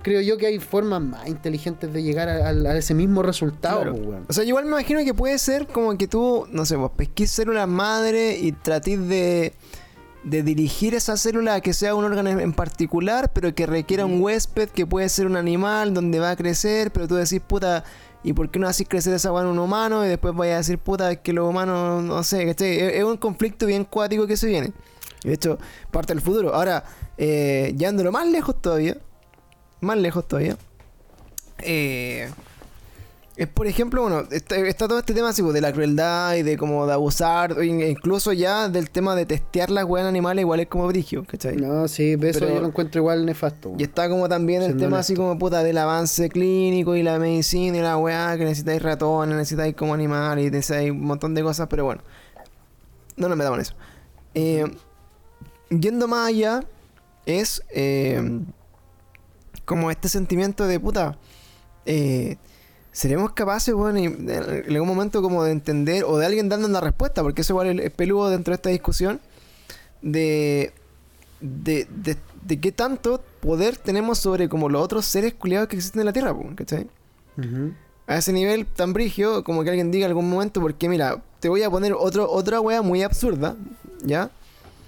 creo yo que hay formas más inteligentes de llegar a, a- a ese mismo resultado, Claro. pues. O sea, igual me imagino que puede ser como que tú, no sé, vos pesquís células madre y tratís de, de dirigir esa célula a que sea un órgano en particular, pero que requiera un huésped que puede ser un animal donde va a crecer, pero tú decís, puta, ¿y por qué no haces crecer esa weá en un humano? Y después vayas a decir, puta, que los humanos, no sé, ¿cachai? Es, es un conflicto bien cuático que se viene. Y de hecho, parte del futuro. Ahora, eh, llevándolo más lejos todavía, más lejos todavía. Eh, es por ejemplo, bueno, está, está todo este tema así, pues, de la crueldad y de como de abusar, incluso ya del tema de testear las weas en animales, igual es como brigio, ¿cachai? No, sí, eso yo lo encuentro igual nefasto. Y está como también el tema honesto. así como puta del avance clínico y la medicina y la weá, que necesitáis ratones, necesitáis como animales y necesitáis un montón de cosas, pero bueno. No nos metamos en eso. Eh, yendo más allá, es eh, como este sentimiento de puta. eh, ¿Seremos capaces, bueno, y en algún momento como de entender o de alguien dando una respuesta? Porque eso igual es- peludo dentro de esta discusión. De, de, de, de qué tanto poder tenemos sobre como los otros seres culiados que existen en la Tierra, po, ¿cachai? Ujú. A ese nivel tan brigio como que alguien diga en algún momento, porque mira, te voy a poner otro, otra wea muy absurda, ¿ya?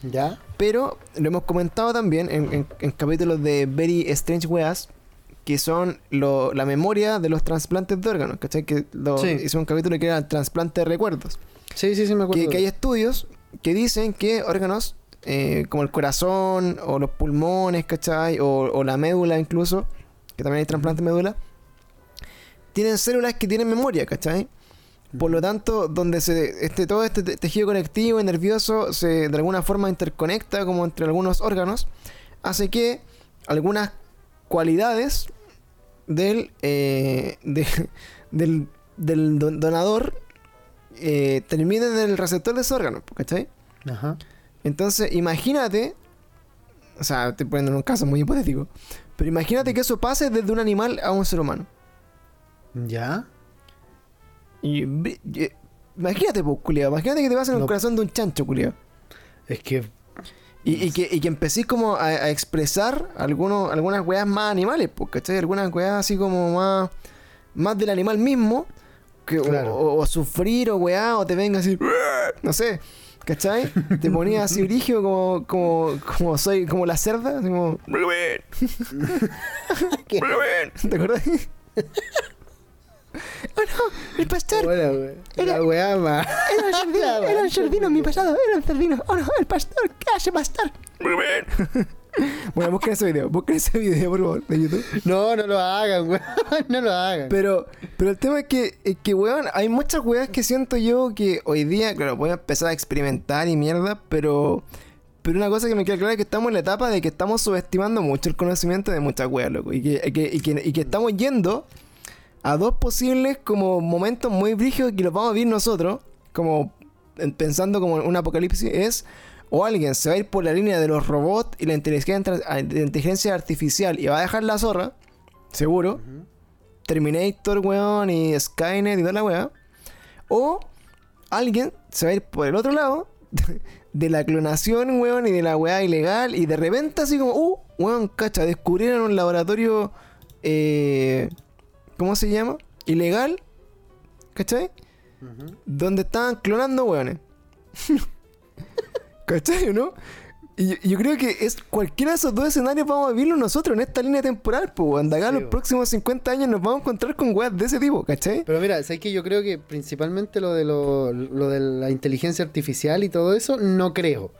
¿Ya? Pero lo hemos comentado también en, en- en capítulos de Very Strange Weas, que son lo- la memoria de los trasplantes de órganos, ¿cachai? Que lo, Sí. hizo un capítulo que era el trasplante de recuerdos. Sí, sí, sí, me acuerdo. Que, que hay estudios que dicen que órganos eh, como el corazón o los pulmones, ¿cachai? O, o la médula incluso, que también hay trasplante de médula, tienen células que tienen memoria, ¿cachai? Por lo tanto, donde se, este, todo este te- tejido conectivo y nervioso se de alguna forma interconecta como entre algunos órganos, hace que algunas cualidades del, eh, de- del, del don- donador eh, terminen en el receptor de ese órgano, ¿cachai? Ajá. Entonces, imagínate, o sea, estoy poniendo en un caso muy hipotético, pero imagínate que eso pase desde un animal a un ser humano. ¿Ya? Y, bri- y- imagínate, pues, culiao, imagínate que te pasa en el No. corazón de un chancho, culiao. Es que Y, y que, y que empecés como a, a expresar algunos, algunas weas más animales, ¿cachai? Algunas weas así como más, más del animal mismo, que, o- Claro. o, o sufrir o weá, o te venga así, [LAUGHS] no sé, ¿cachai? Te ponías así [LAUGHS] brígido como, como, como soy, como la cerda, así como, [LAUGHS] ¿te acordás? [LAUGHS] oh no, el pastor, Hola, güey. Era- La weá más. era un cerdino, [LAUGHS] era un mi pasado, era un cerdino. Oh no, el pastor, ¿qué hace pastor? Rubén. [LAUGHS] bueno, busquen ese video, busquen ese video, por favor, de YouTube. No, no lo hagan, güey. No lo hagan. Pero, pero el tema es que, es que, weón, hay muchas weas que siento yo que hoy día, claro, voy a empezar a experimentar y mierda, pero. Pero una cosa que me queda clara es que estamos en la etapa de que estamos subestimando mucho el conocimiento de muchas weas, loco. Y que, y que, y que, y que estamos yendo a dos posibles como momentos muy brígidos que los vamos a vivir nosotros, como en- pensando como un apocalipsis, es o alguien se va a ir por la línea de los robots y la inteligencia, la inteligencia artificial y va a dejar la zorra, seguro. Terminator, weón, y Skynet y toda la weá. O alguien se va a ir por el otro lado [LAUGHS] de la clonación, weón, y de la weá ilegal. Y de repente así como, uh, weón, cacha, descubrieron un laboratorio, eh, ¿cómo se llama? Ilegal, ¿cachai? Ujú. Donde estaban clonando weones. [LAUGHS] ¿Cachai o no? Y yo, yo creo que es cualquiera de esos dos escenarios vamos a vivirlo nosotros en esta línea temporal, pues, weón. De acá Sí, los próximos 50 años nos vamos a encontrar con weas de ese tipo, ¿cachai? Pero mira, ¿sabes que Yo creo que principalmente lo de, lo, lo de la inteligencia artificial y todo eso, no creo.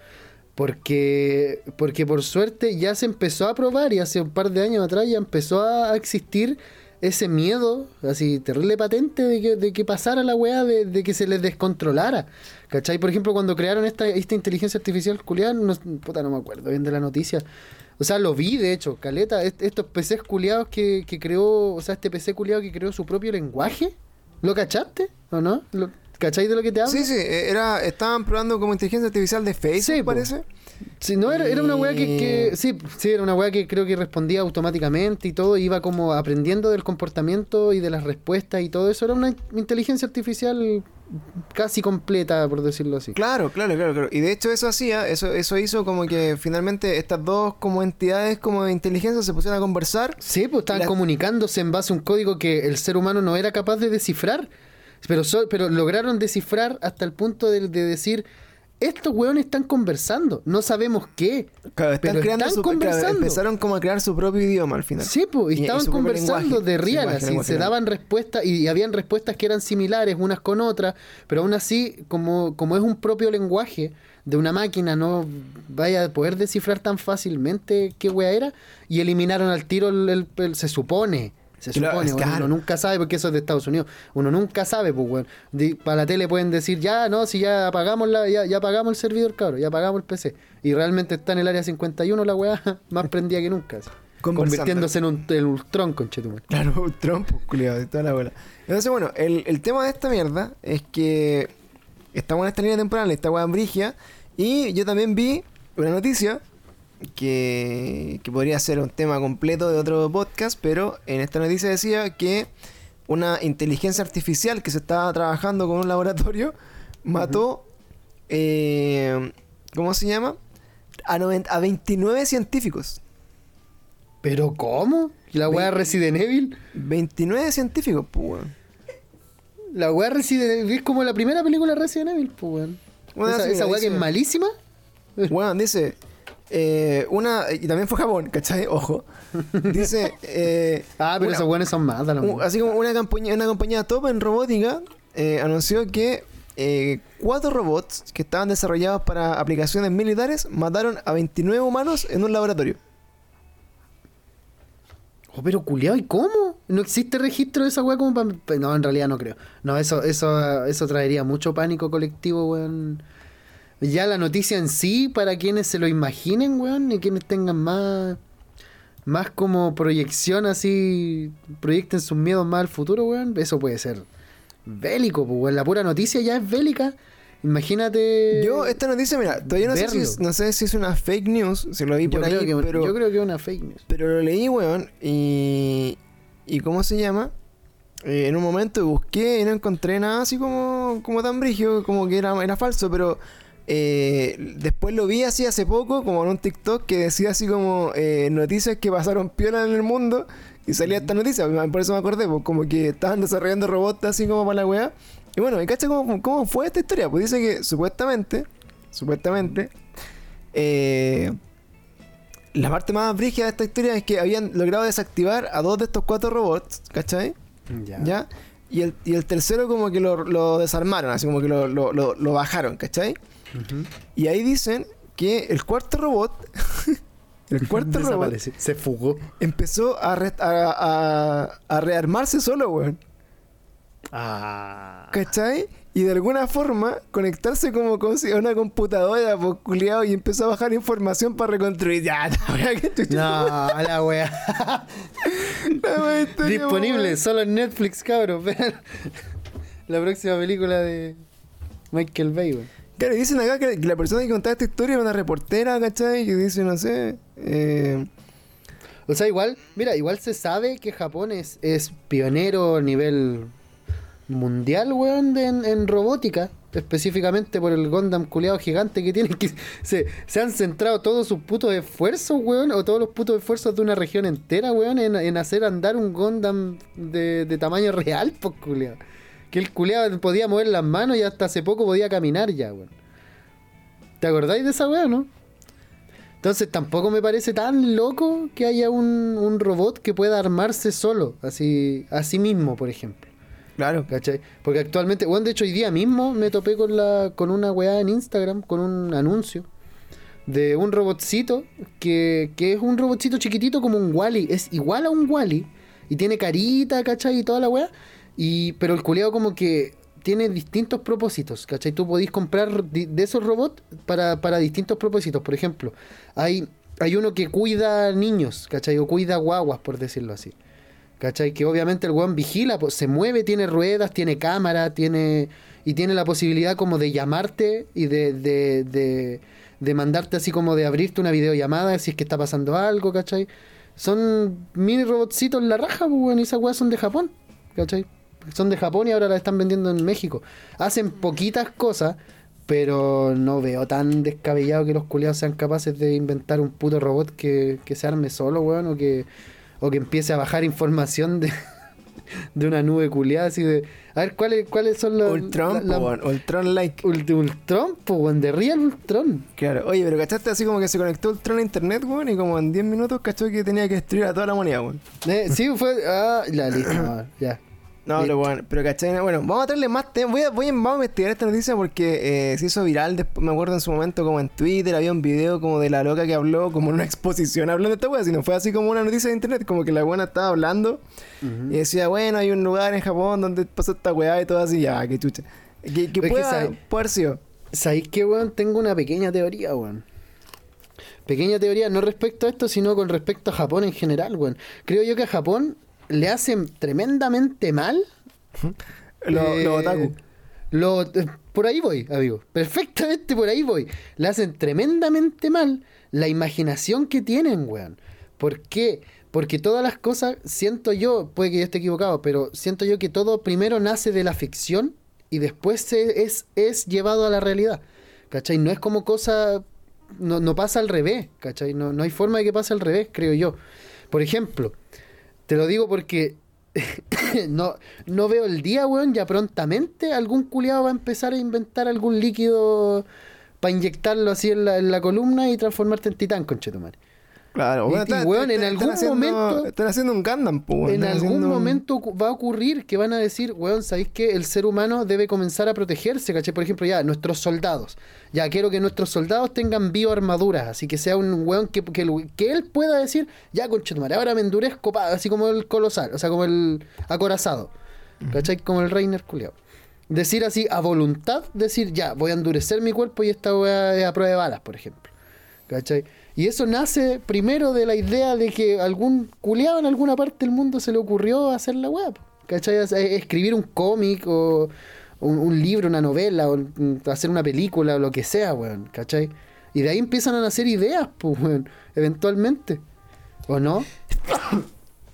Porque, porque por suerte ya se empezó a probar y hace un par de años atrás ya empezó a existir ese miedo, así terrible patente, de que, de que pasara la weá, de, de que se les descontrolara. ¿Cachai? Por ejemplo, cuando crearon esta, esta inteligencia artificial culiada, no, puta, no me acuerdo bien de la noticia. O sea, lo vi, de hecho, Caleta, est- estos PCs culiados que, que creó, o sea, este PC culiado que creó su propio lenguaje. ¿Lo cachaste? ¿O no? ¿Lo, ¿Cachai de lo que te hablo? Sí, sí, eh, era, estaban probando como inteligencia artificial de Facebook, Sí, po. Sí, no, era, era una weá que, que- Sí, sí, era una weá que creo que respondía automáticamente y todo, iba como aprendiendo del comportamiento y de las respuestas y todo eso. Era una inteligencia artificial casi completa, por decirlo así. Claro, claro, claro, claro. Y de hecho eso hacía, eso, eso hizo como que finalmente estas dos como entidades como de inteligencia se pusieron a conversar. Sí, pues estaban comunicándose en base a un código que el ser humano no era capaz de descifrar. Pero, so- pero lograron descifrar hasta el punto de, de decir, estos weones están conversando, no sabemos qué. Claro, están Pero creando están su, claro, conversando. empezaron como a crear su propio idioma al final. Sí, pues, Y- y y estaban conversando lenguaje. de así, lenguaje, se daban respuestas y, y habían respuestas que eran similares unas con otras, pero aún así, como, como es un propio lenguaje de una máquina, no vaya a poder descifrar tan fácilmente qué wea era, y eliminaron al tiro el, el- el- se supone. Se supone, bueno, claro. uno nunca sabe porque eso es de Estados Unidos. Uno nunca sabe, pues, weón. Di- Para la tele pueden decir, ya, no, si ya apagamos la, ya, ya apagamos el servidor, cabrón, ya apagamos el PC. Y realmente está en el área 51 la weá [LAUGHS] más prendida que nunca. así. Convirtiéndose en un el Ultron, conchetumare. Claro, un trompo, culiado, de toda la bola. Entonces, bueno, el, el tema de esta mierda es que estamos en esta línea temporal, esta weá brigia, y yo también vi una noticia que, que podría ser un tema completo de otro podcast, pero en esta noticia decía que una inteligencia artificial que se estaba trabajando con un laboratorio mató, eh, ¿cómo se llama? A, noven- a 29 científicos. ¿Pero cómo? ¿La weá Resident Evil? 29 científicos, pues, weón. La weá Resident Evil es como la primera película de Resident Evil, pues weón. Bueno, esa esa weá que es malísima. Bueno, dice. Eh, una. Y también fue Japón, ¿cachai? Ojo. Dice. eh, Ah, pero esos weones son mismo. así como una compañía, una compañía top en robótica eh, anunció que eh, cuatro robots que estaban desarrollados para aplicaciones militares mataron a 29 humanos en un laboratorio. Oh, pero culiao, ¿y cómo? ¿No existe registro de esa weá como para.? No, en realidad no creo. No, eso, eso, eso traería mucho pánico colectivo, weón. Ya la noticia en sí, para quienes se lo imaginen, weón, y quienes tengan más. Más como proyección así. Proyecten sus miedos más al futuro, weón. Eso puede ser bélico, pues, weón. La pura noticia ya es bélica. Imagínate. Yo, esta noticia, mira, todavía no sé, si es, no sé si es una fake news, si lo vi yo por ahí, creo que, pero. yo creo que es una fake news. Pero lo leí, weón, y... ¿Y cómo se llama? Eh, en un momento busqué y no encontré nada así como, como tan brigio, como que era, era falso, pero eh, después lo vi así hace poco, como en un TikTok que decía así como eh, noticias que pasaron piola en el mundo y salía esta noticia, por eso me acordé, pues, como que estaban desarrollando robots así como para la weá. Y bueno, ¿y cacha cómo, cómo fue esta historia? Pues dice que supuestamente, supuestamente, eh, la parte más brígida de esta historia es que habían logrado desactivar a dos de estos cuatro robots, ¿cachai? ¿Ya? Y el, y el tercero como que lo, lo desarmaron, así como que lo, lo- lo- lo bajaron, ¿cachai? Y ahí dicen que el cuarto robot, [LAUGHS] el cuarto robot. Se fugó. empezó a, re- a, a- a rearmarse solo, weón. Ah. ¿Cachai? Y de alguna forma conectarse como con una computadora, pues, y empezó a bajar información para reconstruir. Ya, [LAUGHS] la wea que chucha. No, la wea. [LAUGHS] La wea Disponible solo en Netflix, cabrón. Vean La próxima película de Michael Bay, weón. Claro, dicen acá que la persona que contaba esta historia era una reportera, ¿cachai? Que dice, no sé. Eh, O sea, igual, mira, igual se sabe que Japón es, es pionero a nivel mundial, weón, en robótica. Específicamente por el Gundam culeado gigante que tienen. Que se, se han centrado todos sus putos esfuerzos, weón, o todos los putos esfuerzos de una región entera, weón, en, en hacer andar un Gundam de, de tamaño real, pues, culeado. Que el culeado podía mover las manos y hasta hace poco podía caminar ya, weón. ¿Te acordáis de esa weá, no? Entonces tampoco me parece tan loco que haya un, un robot que pueda armarse solo, así, a sí mismo, por ejemplo. Claro. ¿Cachai? Porque actualmente, bueno, de hecho hoy día mismo me topé con la con una weá en Instagram, con un anuncio de un robotcito que, que es un robotcito chiquitito como un Wally, es igual a un Wally y tiene carita, ¿cachai? Y toda la weá. Y, pero el culeado como que tiene distintos propósitos, ¿cachai? Tú podís comprar de esos robots para, para distintos propósitos. Por ejemplo, hay, hay uno que cuida niños, ¿cachai? O cuida guaguas, por decirlo así. ¿Cachai? Que obviamente el weón vigila, pues, se mueve, tiene ruedas, tiene cámara, tiene. Y tiene la posibilidad como de llamarte y de, de, de, mandarte así como de abrirte una videollamada si es que está pasando algo, ¿cachai? Son mini robotcitos en la raja, weón, y esas weas son de Japón, ¿cachai? Son de Japón y ahora la están vendiendo en México. Hacen poquitas cosas, pero no veo tan descabellado que los culiados sean capaces de inventar un puto robot que, que se arme solo, weón, o que, o que empiece a bajar información de, [LAUGHS] de una nube culiada así de. A ver, ¿cuáles, cuáles son los. Ultron, la- Ultron like. Ult- Ultron, pues, weón, de Real Ultron. Claro. Oye, pero ¿cachaste así como que se conectó Ultron a internet, weón? Y como en 10 minutos cachó que tenía que destruir a toda la humanidad, weón. Eh, sí, fue. Ah, ya, listo, [CLEARS THROAT] no, ya. No, pero bueno, pero ¿cachai? Bueno, vamos a traerle más temas. Voy a, voy a, vamos a investigar esta noticia porque eh, se hizo viral. Después, me acuerdo en su momento, como en Twitter, había un video como de la loca que habló, como en una [LAUGHS] exposición hablando de esta wea. Sino fue así como una noticia de internet, como que la buena estaba hablando y decía, bueno, hay un lugar en Japón donde pasó esta weá y todo así, ya, qué chucha. Que, que pueda, puede. ¿Sabéis qué, weón? Tengo una pequeña teoría, weón. Pequeña teoría, no respecto a esto, sino con respecto a Japón en general, weón. Creo yo que a Japón le hacen tremendamente mal. [LAUGHS] Lo, eh, lo otaku. lo- eh, por ahí voy, amigo. Perfectamente por ahí voy. Le hacen tremendamente mal la imaginación que tienen, weón. ¿Por qué? Porque todas las cosas, siento yo, puede que yo esté equivocado, pero siento yo que todo primero nace de la ficción y después se- es, es llevado a la realidad. ¿Cachai? No es como cosa. No, no pasa al revés, ¿cachai? No, no hay forma de que pase al revés, creo yo. Por ejemplo, te lo digo porque [LAUGHS] no, no veo el día, weón, ya prontamente algún culiado va a empezar a inventar algún líquido para inyectarlo así en la, en la columna y transformarte en titán, conchetumare. Claro, bueno, y, weón, en algún haciendo- momento- Están haciendo un Gundam. En algún haciendo momento va a ocurrir que van a decir, weón, ¿sabéis que el ser humano debe comenzar a protegerse? ¿Cachai? Por ejemplo, ya, nuestros soldados. Ya quiero que nuestros soldados tengan bioarmaduras, así que sea un weón que, que él pueda decir, ya, conchetumare, ahora me endurezco, pa", así como el colosal, o sea, como el acorazado. ¿Cachai? Como el Reiner culiao. Decir así, a voluntad, decir, ya, voy a endurecer mi cuerpo y esta weá es a prueba de balas, por ejemplo. ¿Cachai? Y eso nace primero de la idea de que algún culiado en alguna parte del mundo se le ocurrió hacer la web. ¿Cachai? Es- Escribir un cómic o un, un libro, una novela, o hacer una película o lo que sea, weón. ¿Cachai? Y de ahí empiezan a nacer ideas, pues, weón, eventualmente. ¿O no?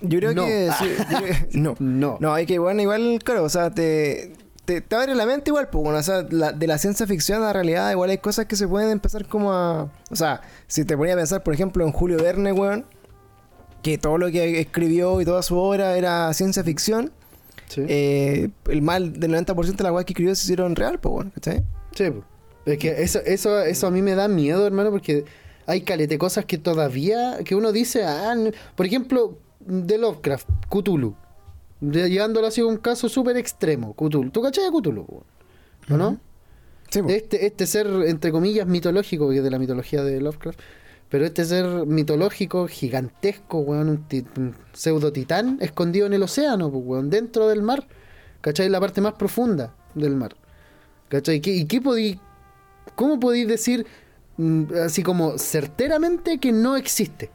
Yo creo No. que sí, yo creo que- [LAUGHS] no. No. No, hay que, bueno, igual, claro, o sea, te, te, te abre la mente igual, pues, bueno, o sea, la- de la ciencia ficción a la realidad, igual hay cosas que se pueden empezar como a... O sea, si te ponía a pensar, por ejemplo, en Julio Verne, weón, que todo lo que escribió y toda su obra era ciencia ficción, Sí. eh, el mal del 90% de las weas que escribió se hicieron real, pues, bueno, ¿cachai? Sí, po. es que eso, eso, eso a mí me da miedo, hermano, porque hay calete cosas que todavía, que uno dice, ah, no- por ejemplo, de Lovecraft, Cthulhu, llevándolo así a un caso súper extremo, Cthulhu. ¿Tú cachai de Cthulhu? ¿O no? Sí. Este, este ser, entre comillas, mitológico, porque es de la mitología de Lovecraft, pero este ser mitológico, gigantesco, weón, un, un pseudo titán escondido en el océano, weón, dentro del mar, ¿cachai? La parte más profunda del mar, ¿cachai? ¿Qué- ¿Y qué podí, cómo podéis decir, mm, así como certeramente que no existe?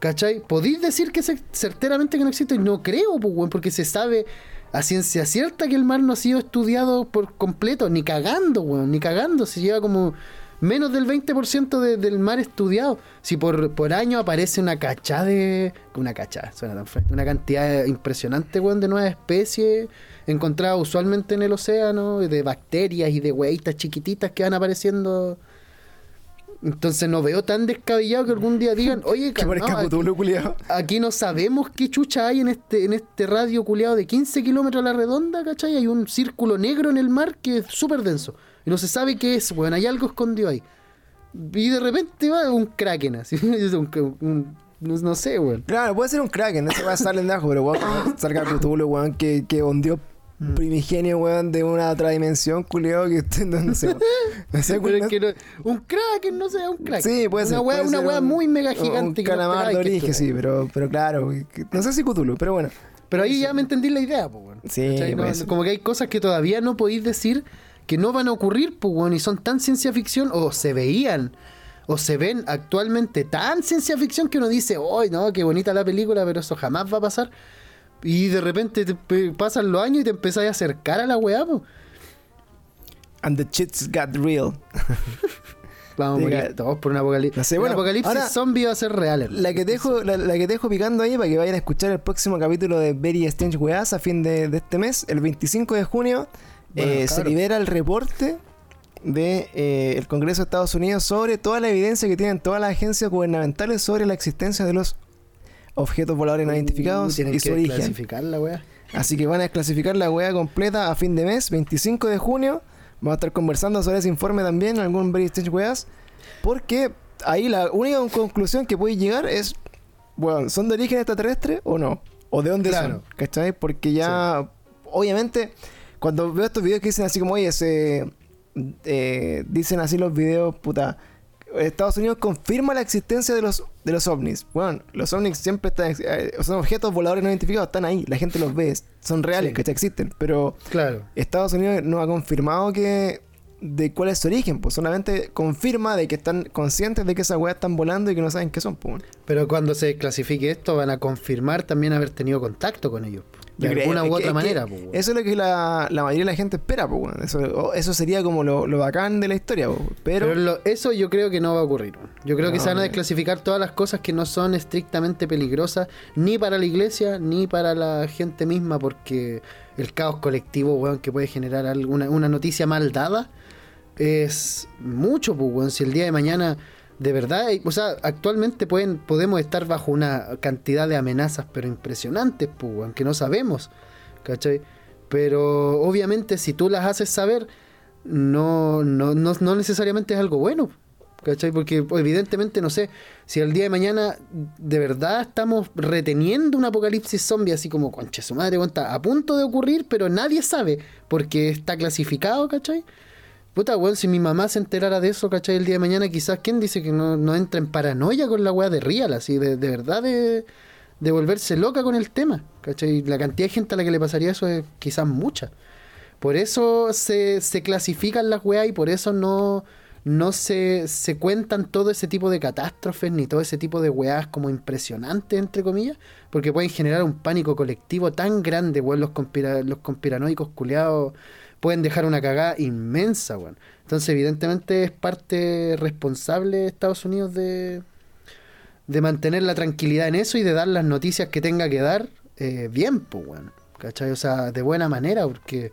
¿Cachai? Podéis decir que se- certeramente que no existe, no creo, pues, weón, porque se sabe a ciencia cierta que el mar no ha sido estudiado por completo, ni cagando, weón, ni cagando. Se lleva como menos del 20% de- del mar estudiado. Si por, por año aparece una cachá de. Una cachá, suena tan feo. Una cantidad impresionante, weón, de nuevas especies encontradas usualmente en el océano, de bacterias y de hueitas chiquititas que van apareciendo. Entonces no veo tan descabellado que algún día digan, [LAUGHS] oye, Que no, aquí-. Aquí no sabemos qué chucha hay en este, en este radio culeado de 15 kilómetros a la redonda, ¿cachai? Hay un círculo negro en el mar que es súper denso. Y no se sabe qué es, weón. Hay algo escondido ahí. Y de repente va un kraken así. [LAUGHS] Un- un- no, no sé, weón. Claro, puede ser un Kraken, ese va a salir de abajo, pero weón, [LAUGHS] salga Cthulhu, weón, que, que hundió Mm. primigenio, weón, de una otra dimensión, culiado, que [LAUGHS] no, no sé. No sé, Pero es que no- un kraken, no sé, un kraken. Sí, puede ser. Una weá, puede una ser weá un- muy mega un- gigante. Un no calamar de origen, sí, pero, pero claro, que- no sé si Cthulhu, pero bueno. Pero ahí ya me entendí la idea, pues, weón. Sí. No, ser. como que hay cosas que todavía no podéis decir que no van a ocurrir, pues, weón, y son tan ciencia ficción, o se veían, o se ven actualmente tan ciencia ficción que uno dice, ¡ay, no, qué bonita la película, pero eso jamás va a pasar! Y de repente te pasan los años y te empezás a acercar a la weá, pues. And the shits got real. [LAUGHS] Vamos a morir todos por un apocalipsis. No sé, El bueno, apocalipsis ahora- zombie va a ser real. La que, te dejo, la, la que dejo picando ahí para que vayan a escuchar el próximo capítulo de Very Strange Weas a fin de, de este mes, el 25 de junio, Bueno, eh, se libera el reporte del el Congreso de Estados Unidos sobre toda la evidencia que tienen todas las agencias gubernamentales sobre la existencia de los objetos voladores no identificados y su origen. clasificar la. Así que van a desclasificar la wea completa a fin de mes, 25 de junio. Vamos a estar conversando sobre ese informe también, algún Very Strange Weas. Porque ahí la única conclusión que puede llegar es, bueno, ¿son de origen extraterrestre o no? ¿O de dónde Claro. son? ¿Cachai? Porque ya, obviamente, cuando veo estos videos que dicen así como, oye, se, eh, dicen así los videos, puta, Estados Unidos confirma la existencia de los, de los ovnis. Bueno, los ovnis siempre están, eh, son objetos voladores no identificados, están ahí, la gente los ve, son reales, Sí. que existen, pero Claro. Estados Unidos no ha confirmado que de cuál es su origen, pues solamente confirma de que están conscientes de que esas weas están volando y que no saben qué son, pues. Pero cuando se clasifique esto, van a confirmar también haber tenido contacto con ellos. po. De Yo alguna es u otra que manera. Eso es lo que la, la mayoría de la gente espera, pues. Eso, eso sería como lo, lo bacán de la historia, pues. Pero, Pero lo- eso yo creo que no va a ocurrir. Yo creo que se van a desclasificar todas las cosas que no son estrictamente peligrosas, ni para la iglesia, ni para la gente misma, porque el caos colectivo, weón, que puede generar alguna una noticia mal dada, es mucho, pues, weón. Si el día de mañana, de verdad, o sea, actualmente pueden, podemos estar bajo una cantidad de amenazas, pero impresionantes, pues, weón, que no sabemos, ¿cachai? Pero obviamente si tú las haces saber, no, no, no, no necesariamente es algo bueno. ¿Cachai? Porque evidentemente, no sé, si el día de mañana de verdad estamos reteniendo un apocalipsis zombie así como, concha su madre, está a punto de ocurrir, pero nadie sabe porque está clasificado, ¿cachai? Puta, weón, si mi mamá se enterara de eso, ¿cachai? El día de mañana quizás, ¿quién dice que no, no entra en paranoia con la weá de real, así, de, de verdad de, de volverse loca con el tema, ¿cachai? La cantidad de gente a la que le pasaría eso es quizás mucha. Por eso se, se clasifican las weas y por eso no, no se, se cuentan todo ese tipo de catástrofes ni todo ese tipo de weas como impresionantes, entre comillas, porque pueden generar un pánico colectivo tan grande, weón. Los, conspira- los conspiranoicos culeados pueden dejar una cagada inmensa, weón. Entonces, evidentemente, es parte responsable de Estados Unidos de, de mantener la tranquilidad en eso y de dar las noticias que tenga que dar eh, bien, pues, weón. ¿Cachai? O sea, de buena manera, porque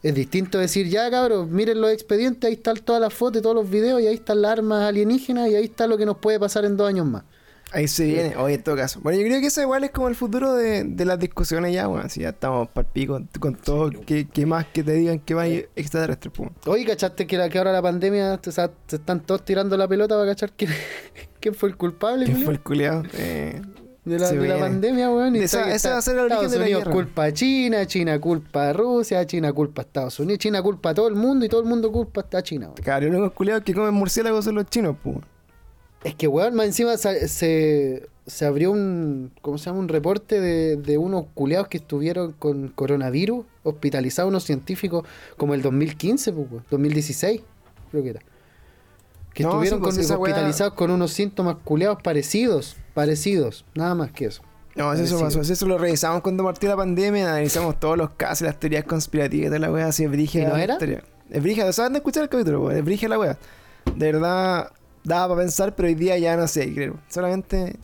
es distinto decir, ya cabros, miren los expedientes, ahí están todas las fotos, todos los videos, y ahí están las armas alienígenas, y ahí está lo que nos puede pasar en dos años más. Ahí se viene, oye, en todo caso. Bueno, yo creo que eso igual es como el futuro de, de las discusiones ya, weón. Si ya estamos para pico con todo, que, que más que te digan que va extraterrestre, pues. Oye, ¿cachaste que, la, que ahora la pandemia, o sea, se están todos tirando la pelota para cachar quién, [LAUGHS] quién fue el culpable? ¿Quién fue el culiado? Eh, de la, de la pandemia, weón. y Esa- está va a ser el origen Estados de la Unidos guerra. culpa a China, China culpa a Rusia, China culpa a Estados Unidos, China culpa a todo el mundo y todo el mundo culpa a China, weón. Claro, los únicos culiados que comen murciélagos son los chinos, pues. Es que, weón, más encima se, se, se abrió un, ¿cómo se llama? Un reporte de, de unos culeados que estuvieron con coronavirus, hospitalizados unos científicos como el 2015, pues, weón, 2016, creo que era. Que No, estuvieron sí, pues, con- esa weá- hospitalizados con unos síntomas culeados parecidos, parecidos, nada más que eso. No, eso pasó. Eso lo revisamos cuando partió la pandemia. Analizamos todos los casos, las teorías conspirativas de la wea. Así es brígida ¿Y no era? Es brígida. O sea, de escuchar el capítulo, weón. Es brígida la wea. De verdad, daba para pensar, pero hoy día ya no sé, creo. Solamente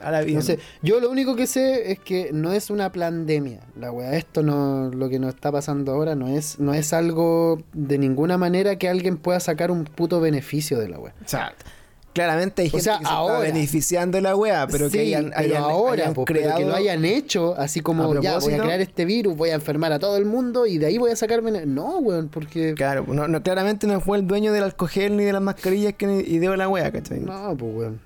a la vida. No sé, yo lo único que sé es que no es una pandemia, la weá. Esto no, lo que nos está pasando ahora no es, no es algo de ninguna manera que alguien pueda sacar un puto beneficio de la weá. O sea, claramente hay O gente sea, que se está beneficiando de la weá, pero Sí, que hayan, pero ahora, hayan pues, pero creado... que lo hayan hecho, así como ya voy a crear este virus, voy a enfermar a todo el mundo y de ahí voy a sacarme. No, weón, porque. Claro, no, no, claramente no fue el dueño del alcohol ni de las mascarillas que ideó la weá, ¿cachai? No, pues, weón.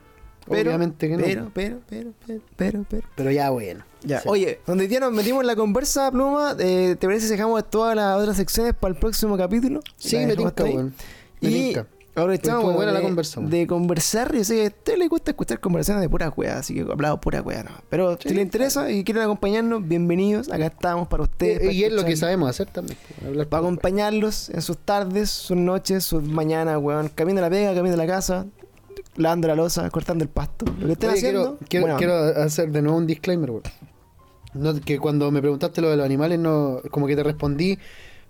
Pero, Obviamente que no. Pero, pero, pero, pero, pero, pero. Pero ya, bueno. Ya. Sí. Oye, donde día nos metimos en la conversa, Pluma, eh, ¿te parece si dejamos todas las otras secciones para el próximo capítulo? Sí, me tinca, weón. Me Y tinca. Estuvo buena de, la conversar. Yo sé que a usted le gusta escuchar conversaciones de pura weá, así que hablado pura weá, no. Pero si le interesa y quieren acompañarnos, bienvenidos. Acá estamos para ustedes. Para y es lo que sabemos hacer también. pues, hablar Para acompañarlos en sus tardes, sus noches, sus mañanas, weón. Camino a la pega, camino a la casa, lavando la losa, cortando el pasto. Lo que estén Oye, haciendo. quiero, quiero, hacer de nuevo un disclaimer, weón. No, que cuando me preguntaste lo de los animales, no, como que te respondí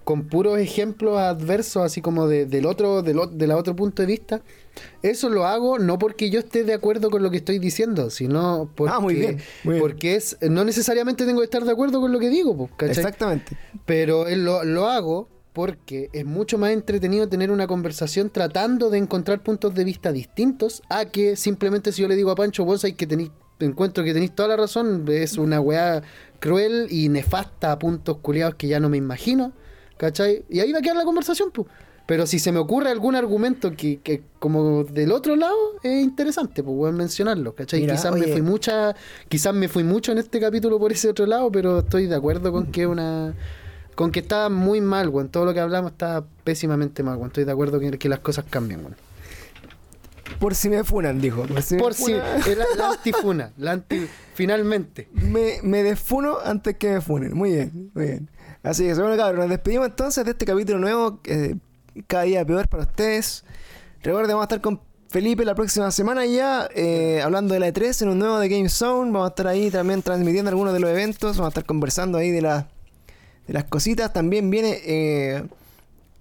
con puros ejemplos adversos, así como de, del otro, del, o- de la otro punto de vista. Eso lo hago no porque yo esté de acuerdo con lo que estoy diciendo, sino porque, Ah, muy bien, muy bien. porque es, no necesariamente tengo que estar de acuerdo con lo que digo, ¿cachai? Exactamente. Pero lo hago porque es mucho más entretenido tener una conversación tratando de encontrar puntos de vista distintos a que simplemente si yo le digo a Pancho, vos hay que tenéis, encuentro que tenéis toda la razón, es una weá cruel y nefasta a puntos culiados que ya no me imagino, ¿cachai? Y ahí va a quedar la conversación, pues. Pero si se me ocurre algún argumento que, que como del otro lado, es interesante, pues voy a mencionarlo, ¿cachai? Mira, quizás me fui mucha, quizás me fui mucho en este capítulo por ese otro lado, pero estoy de acuerdo con que una con que está muy mal, weón. Todo lo que hablamos está pésimamente mal, weón. Estoy de acuerdo que, que las cosas cambien, weón. Por si me funan, dijo. Por si, Por me, si la [LAUGHS] antifuna, la anti finalmente. me, me desfuno antes que me funen. Muy bien, muy bien. Así que, bueno, cabrón, nos despedimos entonces de este capítulo nuevo. eh, cada día peor para ustedes. Recuerden, vamos a estar con Felipe la próxima semana ya, eh, hablando de la E3 en un nuevo de Game Zone. Vamos a estar ahí también transmitiendo algunos de los eventos. Vamos a estar conversando ahí de, la- de las cositas. También viene. eh,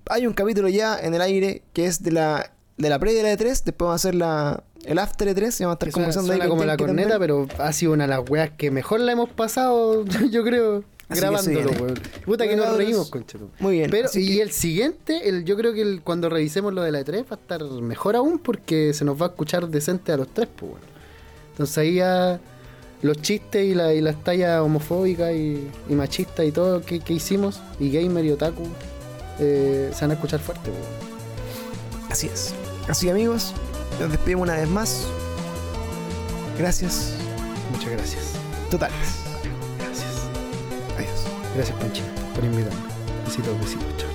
hay un capítulo ya en el aire que es de la, de la pre de la E3. Después vamos a hacer la, el after E3 y vamos a estar suena, conversando suena ahí como la corneta, también. pero ha sido una de las weas que mejor la hemos pasado, [LAUGHS] yo creo, Así grabándolo, weón. Puta que nos reímos, conchero. Muy bien. Pero, y que- el siguiente, el, yo creo que el- cuando revisemos lo de la E3 va a estar mejor aún porque se nos va a escuchar decente a los tres, pues, weón. Entonces ahí ya los chistes y, la, y las tallas homofóbicas y, y machistas y todo que, que hicimos, y gamer y otaku, eh, se van a escuchar fuerte, weón. Así es. Así amigos, nos despedimos una vez más. Gracias. Muchas gracias. Totales. Gracias. Panchito, por invitarme. Besitos, besitos, chao.